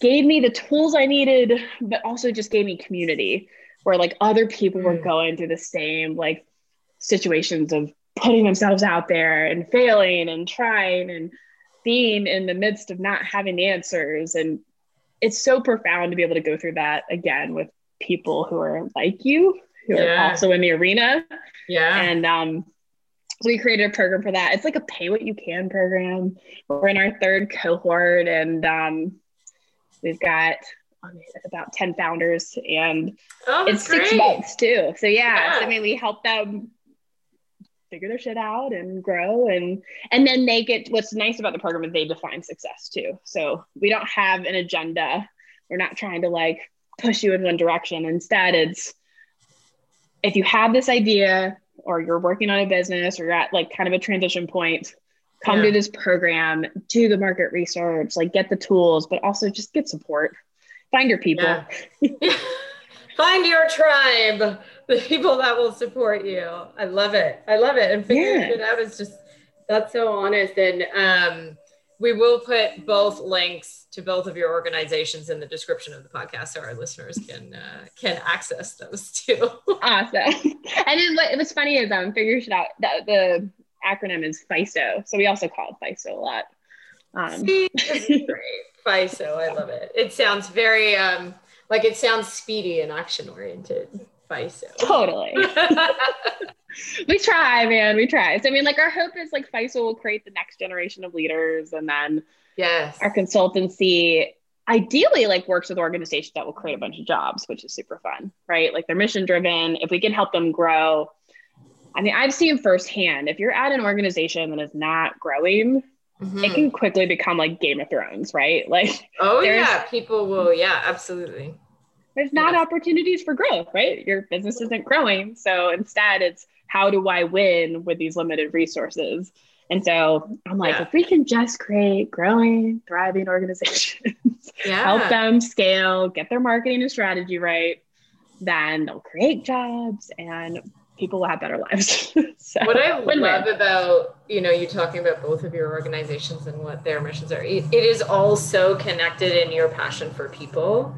gave me the tools I needed, but also just gave me community where like other people were mm. going through the same like situations of putting themselves out there and failing and trying and being in the midst of not having the answers. And it's so profound to be able to go through that again with people who are like you, who yeah. are also in the arena. Yeah. And um, so we created a program for that. It's like a pay what you can program. We're in our third cohort and um, we've got about 10 founders and oh, it's six months too. So yeah, yeah. So, I mean, we help them figure their shit out and grow and and then they get what's nice about the program is they define success too. So we don't have an agenda. We're not trying to like push you in one direction. Instead it's if you have this idea or you're working on a business or you're at like kind of a transition point come yeah. to this program do the market research like get the tools but also just get support. Find your people. Yeah. find your tribe the people that will support you. I love it. I love it. And figuring yeah. it out is just that's so honest. And um we will put both links to both of your organizations in the description of the podcast so our listeners can uh, can access those too. Awesome. And then what was funny is um figure it out that the acronym is FISO. So we also call it FISO a lot. Um See, great. FISO I love it. It sounds very um like it sounds speedy and action oriented FISO totally we try, man. We try. So I mean, like our hope is like FISO will create the next generation of leaders, and then yes, our consultancy ideally like works with organizations that will create a bunch of jobs, which is super fun, right? Like they're mission driven. If we can help them grow, I mean, I've seen firsthand if you're at an organization that is not growing, mm-hmm. it can quickly become like Game of Thrones, right? Like, oh yeah, people will, yeah, absolutely. There's not yes. opportunities for growth, right? Your business isn't growing, so instead, it's how do I win with these limited resources? And so I'm like, yeah. if we can just create growing, thriving organizations, yeah. help them scale, get their marketing and strategy right, then they'll create jobs and people will have better lives. so, what I win-win. love about you know you talking about both of your organizations and what their missions are, it, it is all so connected in your passion for people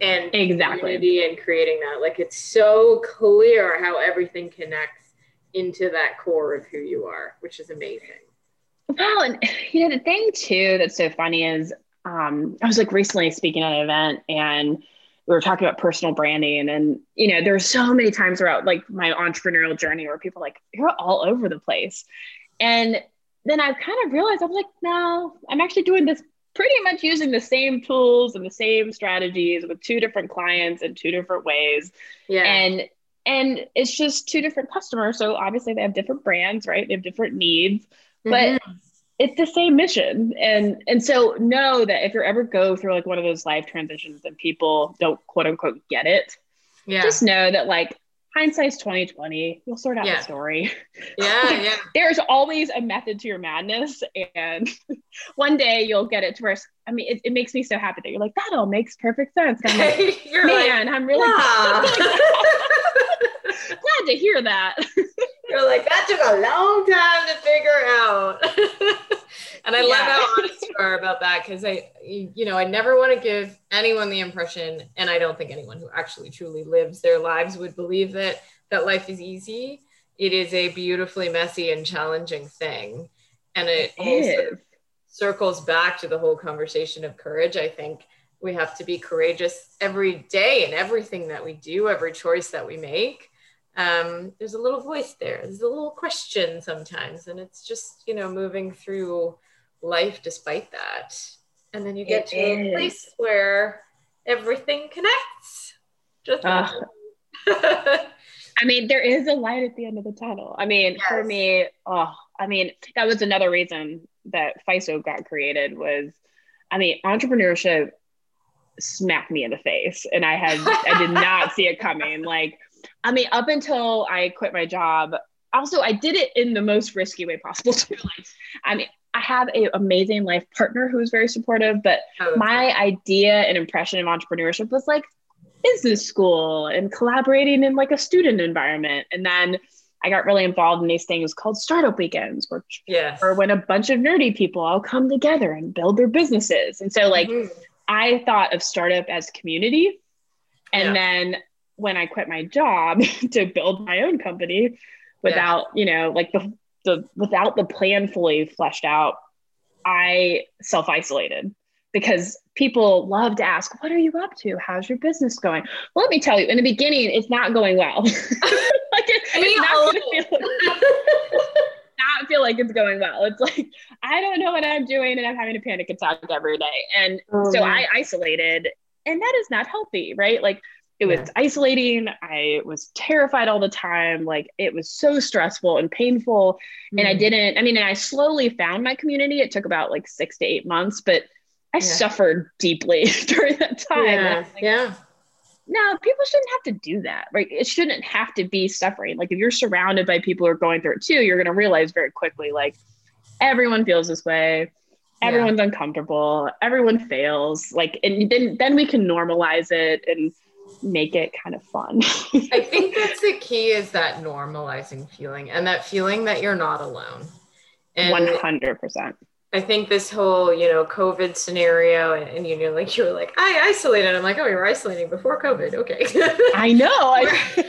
and exactly and creating that. Like it's so clear how everything connects into that core of who you are, which is amazing. Well, and you know, the thing too that's so funny is um, I was like recently speaking at an event and we were talking about personal branding and you know there's so many times throughout like my entrepreneurial journey where people like you're all over the place. And then i kind of realized i'm like no i'm actually doing this pretty much using the same tools and the same strategies with two different clients in two different ways. Yeah. And and it's just two different customers so obviously they have different brands right? They have different needs. But mm-hmm. It's the same mission. And and so know that if you ever go through like one of those life transitions and people don't quote unquote get it yeah. just know that like hindsight's 2020 you'll sort out yeah. the story. Yeah yeah. there's always a method to your madness and one day you'll get it to where i mean it, it makes me so happy that you're like that all makes perfect sense. I'm like, you're man like, i'm really glad to hear that you're like that took a long time to figure out and I yeah. love how honest you are about that because I, you know, I never want to give anyone the impression, and I don't think anyone who actually truly lives their lives would believe that that life is easy. It is a beautifully messy and challenging thing, and it, it also circles back to the whole conversation of courage. I think we have to be courageous every day in everything that we do, every choice that we make. Um, there's a little voice there. There's a little question sometimes, and it's just you know moving through life despite that. And then you get it to is. a place where everything connects. Just uh, I mean, there is a light at the end of the tunnel. I mean, yes. for me, oh, I mean, that was another reason that FISO got created was, I mean, entrepreneurship smacked me in the face. And I had, I did not see it coming. Like, I mean, up until I quit my job, also I did it in the most risky way possible too. Like, I mean, I have an amazing life partner who's very supportive, but oh, my idea and impression of entrepreneurship was like business school and collaborating in like a student environment. And then I got really involved in these things called startup weekends, where yes. or when a bunch of nerdy people all come together and build their businesses. And so like mm-hmm. I thought of startup as community. And yeah. then when I quit my job to build my own company without, yeah. you know, like the the without the plan fully fleshed out, I self-isolated because people love to ask, what are you up to? How's your business going? Well, let me tell you, in the beginning, it's not going well. like it, it's not going feel, not feel like it's going well. It's like, I don't know what I'm doing and I'm having a panic attack every day. And oh, so I isolated and that is not healthy, right? Like it was yeah. isolating. I was terrified all the time. Like it was so stressful and painful. Mm-hmm. And I mm. didn't, I mean, I slowly found my community. It took about like six to eight months, but I yeah. suffered deeply during that time. Yeah. Like, yeah. No, people shouldn't have to do that, right? It shouldn't have to be suffering. Like if you're surrounded by people who are going through it too, you're going to realize very quickly, like everyone feels this way. Everyone's yeah. uncomfortable. Everyone fails. Like, and then then we can normalize it and make it kind of fun. I think that's the key is that normalizing feeling and that feeling that you're not alone. And 100%. I think this whole, you know, COVID scenario and, and you know, like you were like, I isolated. I'm like, oh, you were isolating before COVID. Okay. I know. I-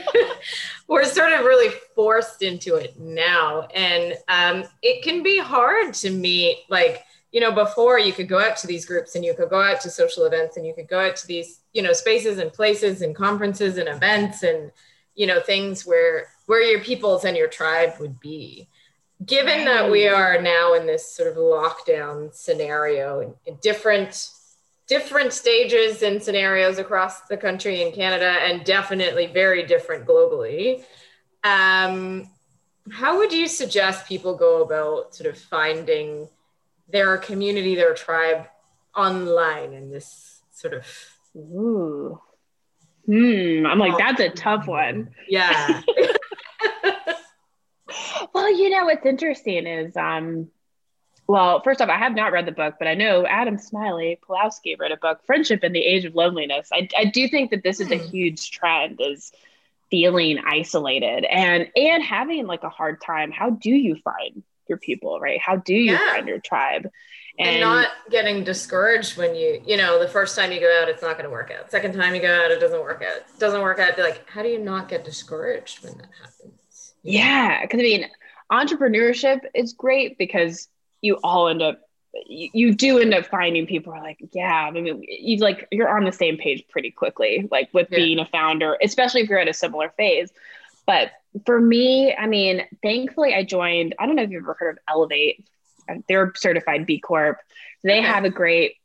we're sort of really forced into it now. And um, it can be hard to meet, like, you know, before you could go out to these groups and you could go out to social events and you could go out to these, you know, spaces and places and conferences and events and, you know, things where where your peoples and your tribe would be given that we are now in this sort of lockdown scenario in, in different different stages and scenarios across the country in Canada and definitely very different globally. Um, how would you suggest people go about sort of finding their community, their tribe online in this sort of Ooh. Hmm. I'm like, that's a tough one. Yeah. well, you know what's interesting is um well, first off, I have not read the book, but I know Adam Smiley Poswolsky wrote a book, Friendship in the Age of Loneliness. I, I do think that this is a hmm. huge trend is feeling isolated and and having like a hard time. How do you find your people, right? How do you yeah. find your tribe? And, and, not getting discouraged when you, you know, the first time you go out, it's not going to work out. Second time you go out, it doesn't work out. It doesn't work out. Be like, how do you not get discouraged when that happens? Yeah, because I mean, entrepreneurship is great because you all end up you, you do end up finding people are like yeah i mean you like you're on the same page pretty quickly like with yeah. being a founder especially if you're at a similar phase but for me i mean thankfully i joined i don't know if you've ever heard of Ellevate they're certified b corp they okay. have a great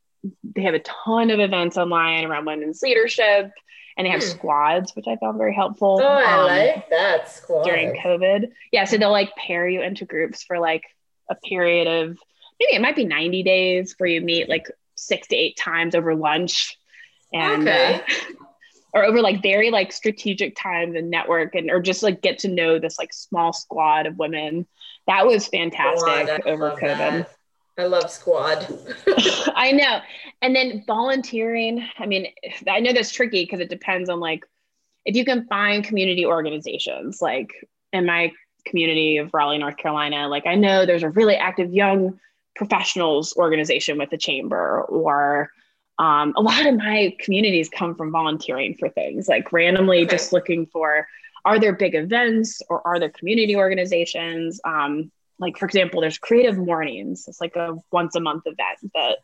they have a ton of events online around women's leadership and they have hmm. squads, which I found very helpful. Oh, I um, like that squad during COVID. Yeah, so they'll like pair you into groups for like a period of maybe it might be 90 days where you meet like six to eight times over lunch and okay. uh, or over like very like strategic times and network and or just like get to know this like small squad of women. That was fantastic over COVID. That. I love squad. I know. And then volunteering, I mean, I know that's tricky because it depends on like if you can find community organizations like in my community of Raleigh, North Carolina, like I know there's a really active young professionals organization with the chamber or um, a lot of my communities come from volunteering for things like randomly okay. just looking for are there big events or are there community organizations um, like for example there's creative mornings. It's like a once a month event that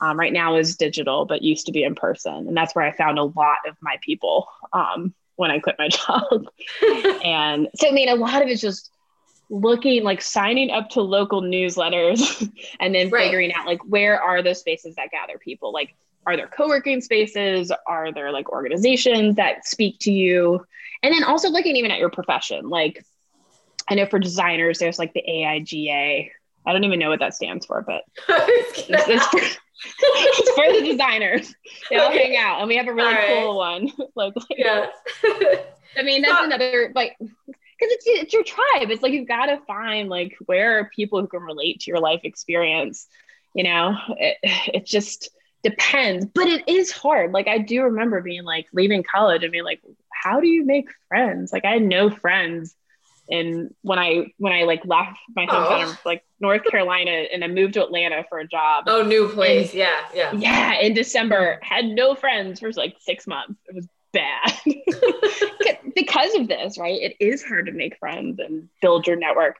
um, right now is digital but used to be in person. And that's where i found a lot of my people um, when i quit my job. And so i mean a lot of it's just looking like signing up to local newsletters and then right. figuring out like where are those spaces that gather people? Like are there co-working spaces? Are there like organizations that speak to you? And then also looking even at your profession like I know for designers, there's like the AIGA. I don't even know what that stands for, but it's, it's, it's for the designers. They all okay. hang out, and we have a really cool one locally. Yeah. I mean, that's so, another like because it's it's your tribe. It's like you've got to find like where are people who can relate to your life experience. You know, it, it just depends, but it is hard. Like I do remember being like leaving college and being like, how do you make friends? Like I had no friends and when I when I like left my hometown oh. of like North Carolina and I moved to Atlanta for a job. Oh, new place. And, yeah, yeah. Yeah, in December, had no friends for like six months. It was bad because of this, right? It is hard to make friends and build your network.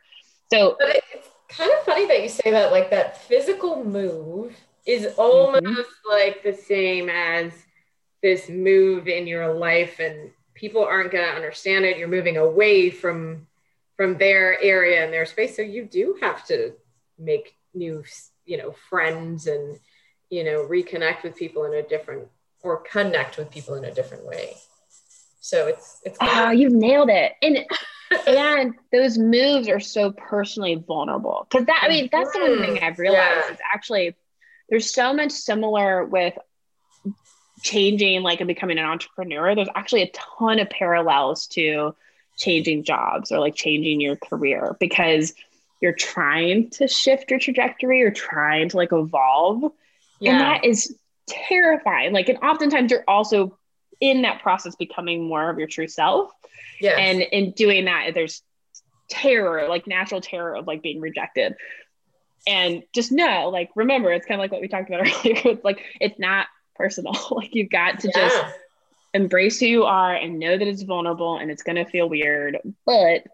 So but it's kind of funny that you say that. Like that physical move is almost mm-hmm. like the same as this move in your life, and people aren't going to understand it. You're moving away from from their area and their space. So you do have to make new, you know, friends and, you know, reconnect with people in a different or connect with people in a different way. So it's it's oh, you've nailed it. And and those moves are so personally vulnerable. Cause that I mean that's the one thing I've realized yeah. is actually there's so much similar with changing like and becoming an entrepreneur. There's actually a ton of parallels to changing jobs or like changing your career because you're trying to shift your trajectory or trying to like evolve. Yeah. And that is terrifying. Like, and oftentimes you're also in that process becoming more of your true self. Yeah. And in doing that, there's terror, like natural terror of like being rejected. And just know, like, remember, it's kind of like what we talked about earlier. It's like, it's not personal. like, you've got to yeah. just embrace who you are and know that it's vulnerable and it's going to feel weird but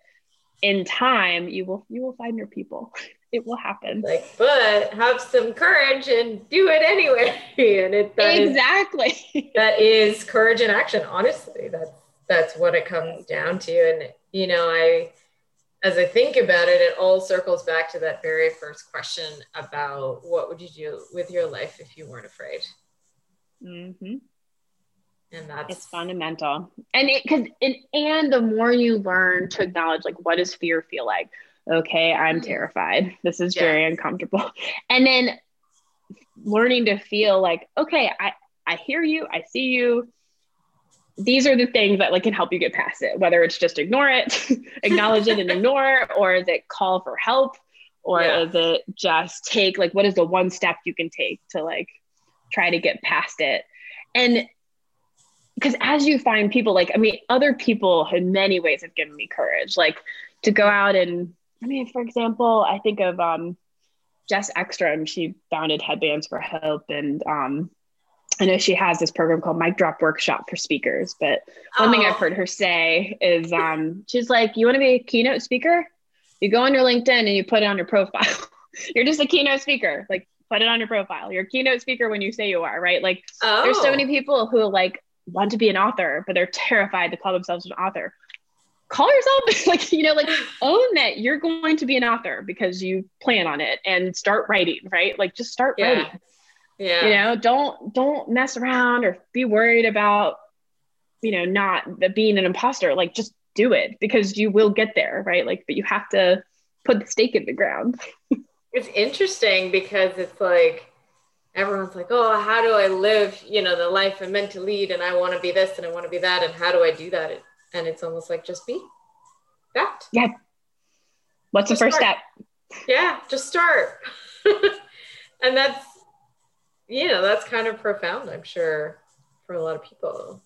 in time you will you will find your people. It will happen. Like but have some courage and do it anyway. And it that exactly. is, that is courage in action honestly. That's that's what it comes down to. And you know i as i think about it it all circles back to that very first question about what would you do with your life if you weren't afraid? Mm-hmm and that's it's fundamental. And it because and, and the more you learn to acknowledge like what does fear feel like? Okay i'm mm-hmm. terrified. This is yeah. very uncomfortable. And then learning to feel like okay i i hear you i see you. These are the things that like can help you get past it whether it's just ignore it acknowledge it and ignore or is it call for help? Or yeah. is it just take like what is the one step you can take to like try to get past it? And because as you find people like i mean other people in many ways have given me courage like to go out and i mean for example i think of um, jess ekstrom she founded Headbands of Hope and um, i know she has this program called mic drop workshop for speakers but one oh. thing i've oh. heard her say is um, she's like you want to be a keynote speaker you go on your linkedin and you put it on your profile you're just a keynote speaker like put it on your profile you're a keynote speaker when you say you are right like oh. there's so oh. many people who like want to be an author, but they're terrified to call themselves an author. Call yourself like, you know, like own that you're going to be an author because you plan on it and start writing, right? Like just start yeah. writing. Yeah. You know, don't don't mess around or be worried about, you know, not being an imposter. Like just do it because you will get there, right? Like, but you have to put the stake in the ground. it's interesting because it's like everyone's like, oh, how do I live, you know, the life I'm meant to lead and I want to be this and I want to be that and how do I do that? And it's almost like just be that. Yeah. What's just the first start. step? Yeah, just start. and that's, you know, that's kind of profound, I'm sure, for a lot of people.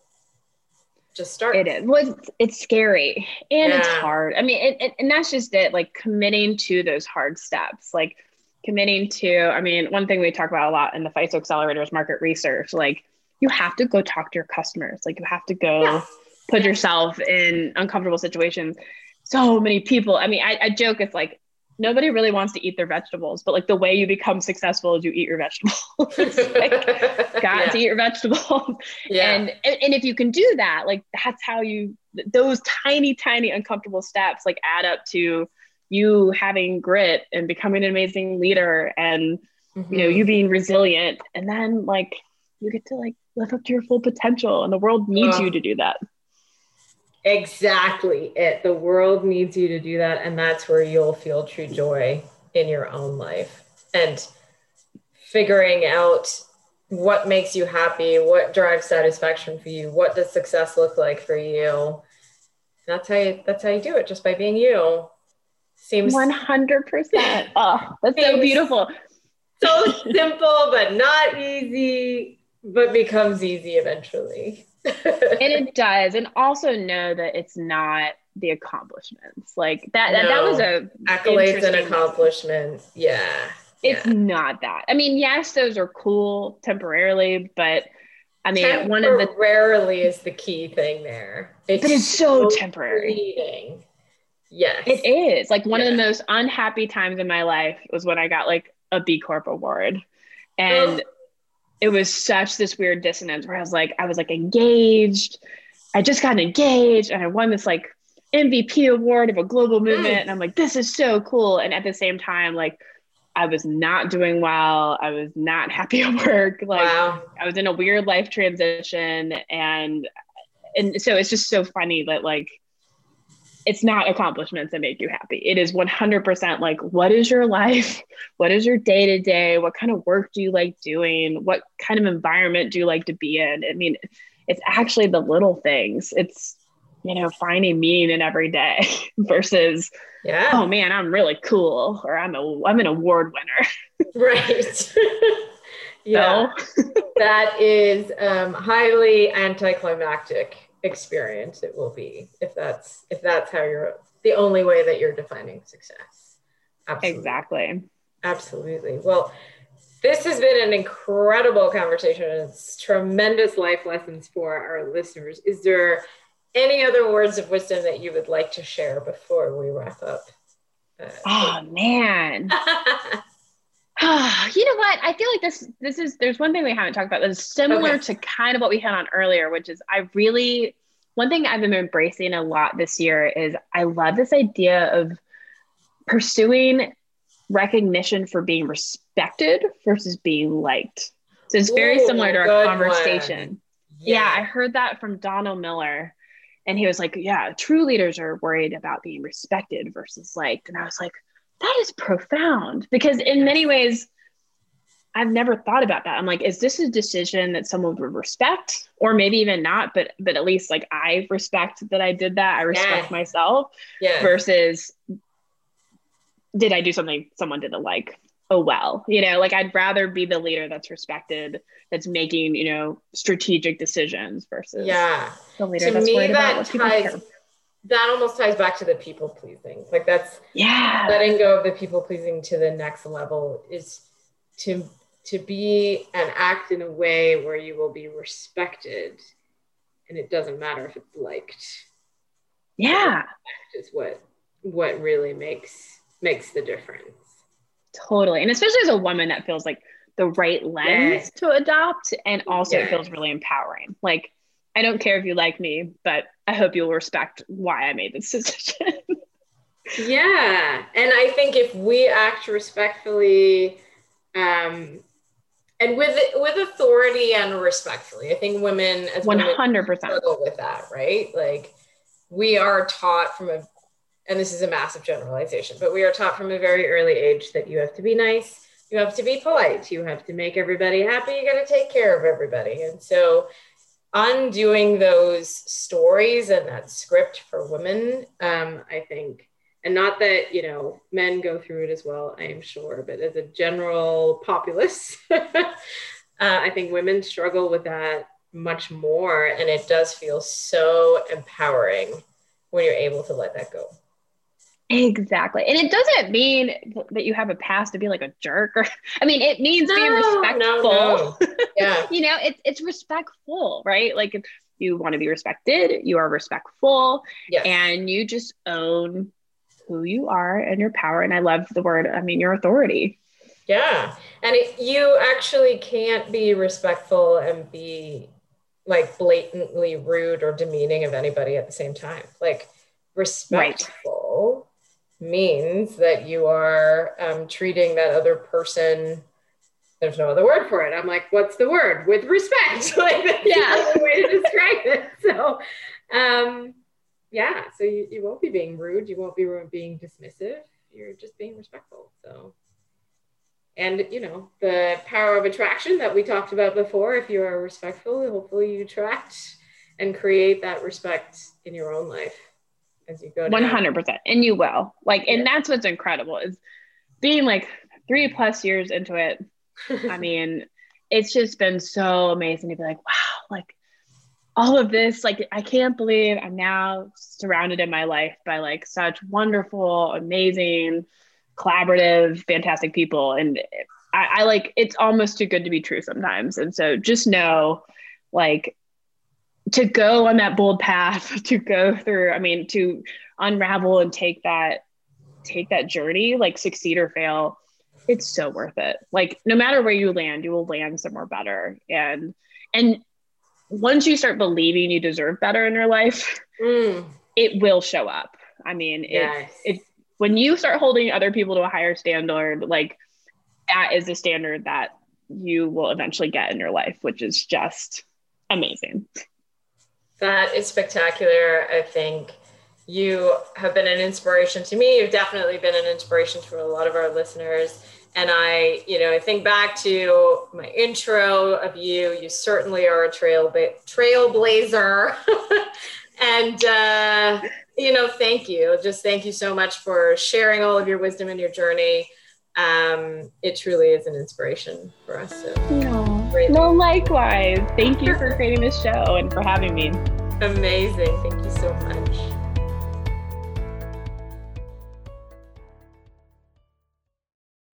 Just start. It is. Well, it's, it's scary and yeah. it's hard. I mean, it, it, and that's just it, like committing to those hard steps. Like, committing to, I mean, one thing we talk about a lot in the FISO Accelerator is market research. Like you have to go talk to your customers. Like you have to go yes. put yourself in uncomfortable situations. So many people, I mean, I, I joke, it's like nobody really wants to eat their vegetables, but like the way you become successful is you eat your vegetables. like, got yeah. to eat your vegetables. Yeah. And, and and if you can do that, like that's how you those tiny, tiny uncomfortable steps like add up to you having grit and becoming an amazing leader and mm-hmm. you know you being resilient and then like you get to like live up to your full potential and the world needs uh, you to do that exactly it the world needs you to do that and that's where you'll feel true joy in your own life and figuring out what makes you happy, what drives satisfaction for you, what does success look like for you. That's how you that's how you do it, just by being you. Seems 100%. Oh, that's so beautiful. So simple, but not easy, but becomes easy eventually. and it does. And also know that it's not the accomplishments. Like that, no. that, that was a accolades and accomplishments. Yeah. It's yeah. not that. I mean, yes, those are cool temporarily, but I mean, one of the rarely is the key thing there. It's but it's so, so temporary. Fleeting. Yes. It is. Like one of the most unhappy times in my life was when I got like a B Corp award. And it was such this weird dissonance where I was like, I was like engaged. I just got engaged and I won this like MVP award of a global mm. movement. Mm. And I'm like, this is so cool. And at the same time, like, I was not doing well. I was not happy at work. Like, wow. I was in a weird life transition. And, and so it's just so funny that, like, it's not accomplishments that make you happy. It is 100% like, what is your life? What is your day to day? What kind of work do you like doing? What kind of environment do you like to be in? I mean, it's actually the little things. It's, you know, finding meaning in every day versus, yeah. oh man, I'm really cool or I'm a I'm an award winner. right. yeah. that is um, highly anticlimactic experience it will be if that's if that's how you're the only way that you're defining success. Absolutely. Exactly. Absolutely. Well, this has been an incredible conversation. It's tremendous life lessons for our listeners. Is there any other words of wisdom that you would like to share before we wrap up? Uh, oh man. you know what? I feel like this this is there's one thing we haven't talked about that's similar okay. to kind of what we had on earlier, which is I really one thing I've been embracing a lot this year is I love this idea of pursuing recognition for being respected versus being liked. So it's very Ooh, similar to our conversation. Yeah. yeah, I heard that from Donald Miller and he was like, Yeah, true leaders are worried about being respected versus liked. And I was like, That is profound because, in many ways, I've never thought about that. I'm like, is this a decision that someone would respect, or maybe even not? But but at least like I respect that I did that. I respect yeah. myself. Yeah. Versus, did I do something someone didn't like? Oh well, you know, like I'd rather be the leader that's respected that's making you know strategic decisions versus yeah the leader to that's me, worried that about what people ties, care. That almost ties back to the people pleasing. Like that's yeah, letting go of the people pleasing to the next level is to to be and act in a way where you will be respected, and it doesn't matter if it's liked. Yeah, is what what really makes makes the difference. Totally, and especially as a woman, that feels like the right lens to adopt and also it feels really empowering like i don't care if you like me but i hope you'll respect why i made this decision. Yeah and i think if we act respectfully um and with with authority and respectfully i think women as 100% women struggle with that right? Like we are taught from a and this is a massive generalization but we are taught from a very early age that you have to be nice you have to be polite you have to make everybody happy you got to take care of everybody. And so undoing those stories and that script for women um, i think and not that you know men go through it as well i am sure but as a general populace uh, i think women struggle with that much more and it does feel so empowering when you're able to let that go Exactly. And it doesn't mean that you have a past to be like a jerk or I mean it means no, being respectful. No, no. Yeah. you know, it's it's respectful, right? Like if you want to be respected, you are respectful yes. and you just own who you are and your power. And I love the word, I mean your authority. Yeah. And it, you actually can't be respectful and be like blatantly rude or demeaning of anybody at the same time. Like respectful right means that you are um, treating that other person there's no other word for it. I'm like what's the word? With respect. Like that's yeah. the way to describe it. So um yeah so you, you won't be being rude. You won't be being dismissive. You're just being respectful. So and you know the power of attraction that we talked about before if you are respectful hopefully you attract and create that respect in your own life as you go 100% and you will like and that's what's incredible is being like three plus years into it i mean it's just been so amazing to be like wow like all of this like i can't believe i'm now surrounded in my life by like such wonderful amazing collaborative, fantastic people. And I, I like it's almost too good to be true sometimes. And so just know like to go on that bold path, to go through, I mean, to unravel and take that, take that journey, like succeed or fail, it's so worth it. Like no matter where you land, you will land somewhere better. And and once you start believing you deserve better in your life, mm. it will show up. I mean, yes. it, it when you start holding other people to a higher standard, like that is a standard that you will eventually get in your life, which is just amazing. That is spectacular. I think you have been an inspiration to me. You've definitely been an inspiration to a lot of our listeners. And I, you know, I think back to my intro of you. You certainly are a trail trailblazer, and uh, you know, thank you. Just thank you so much for sharing all of your wisdom and your journey. Um, it truly is an inspiration for us. So no, no, likewise. Thank you for creating this show and for having me. Amazing. Thank you so much.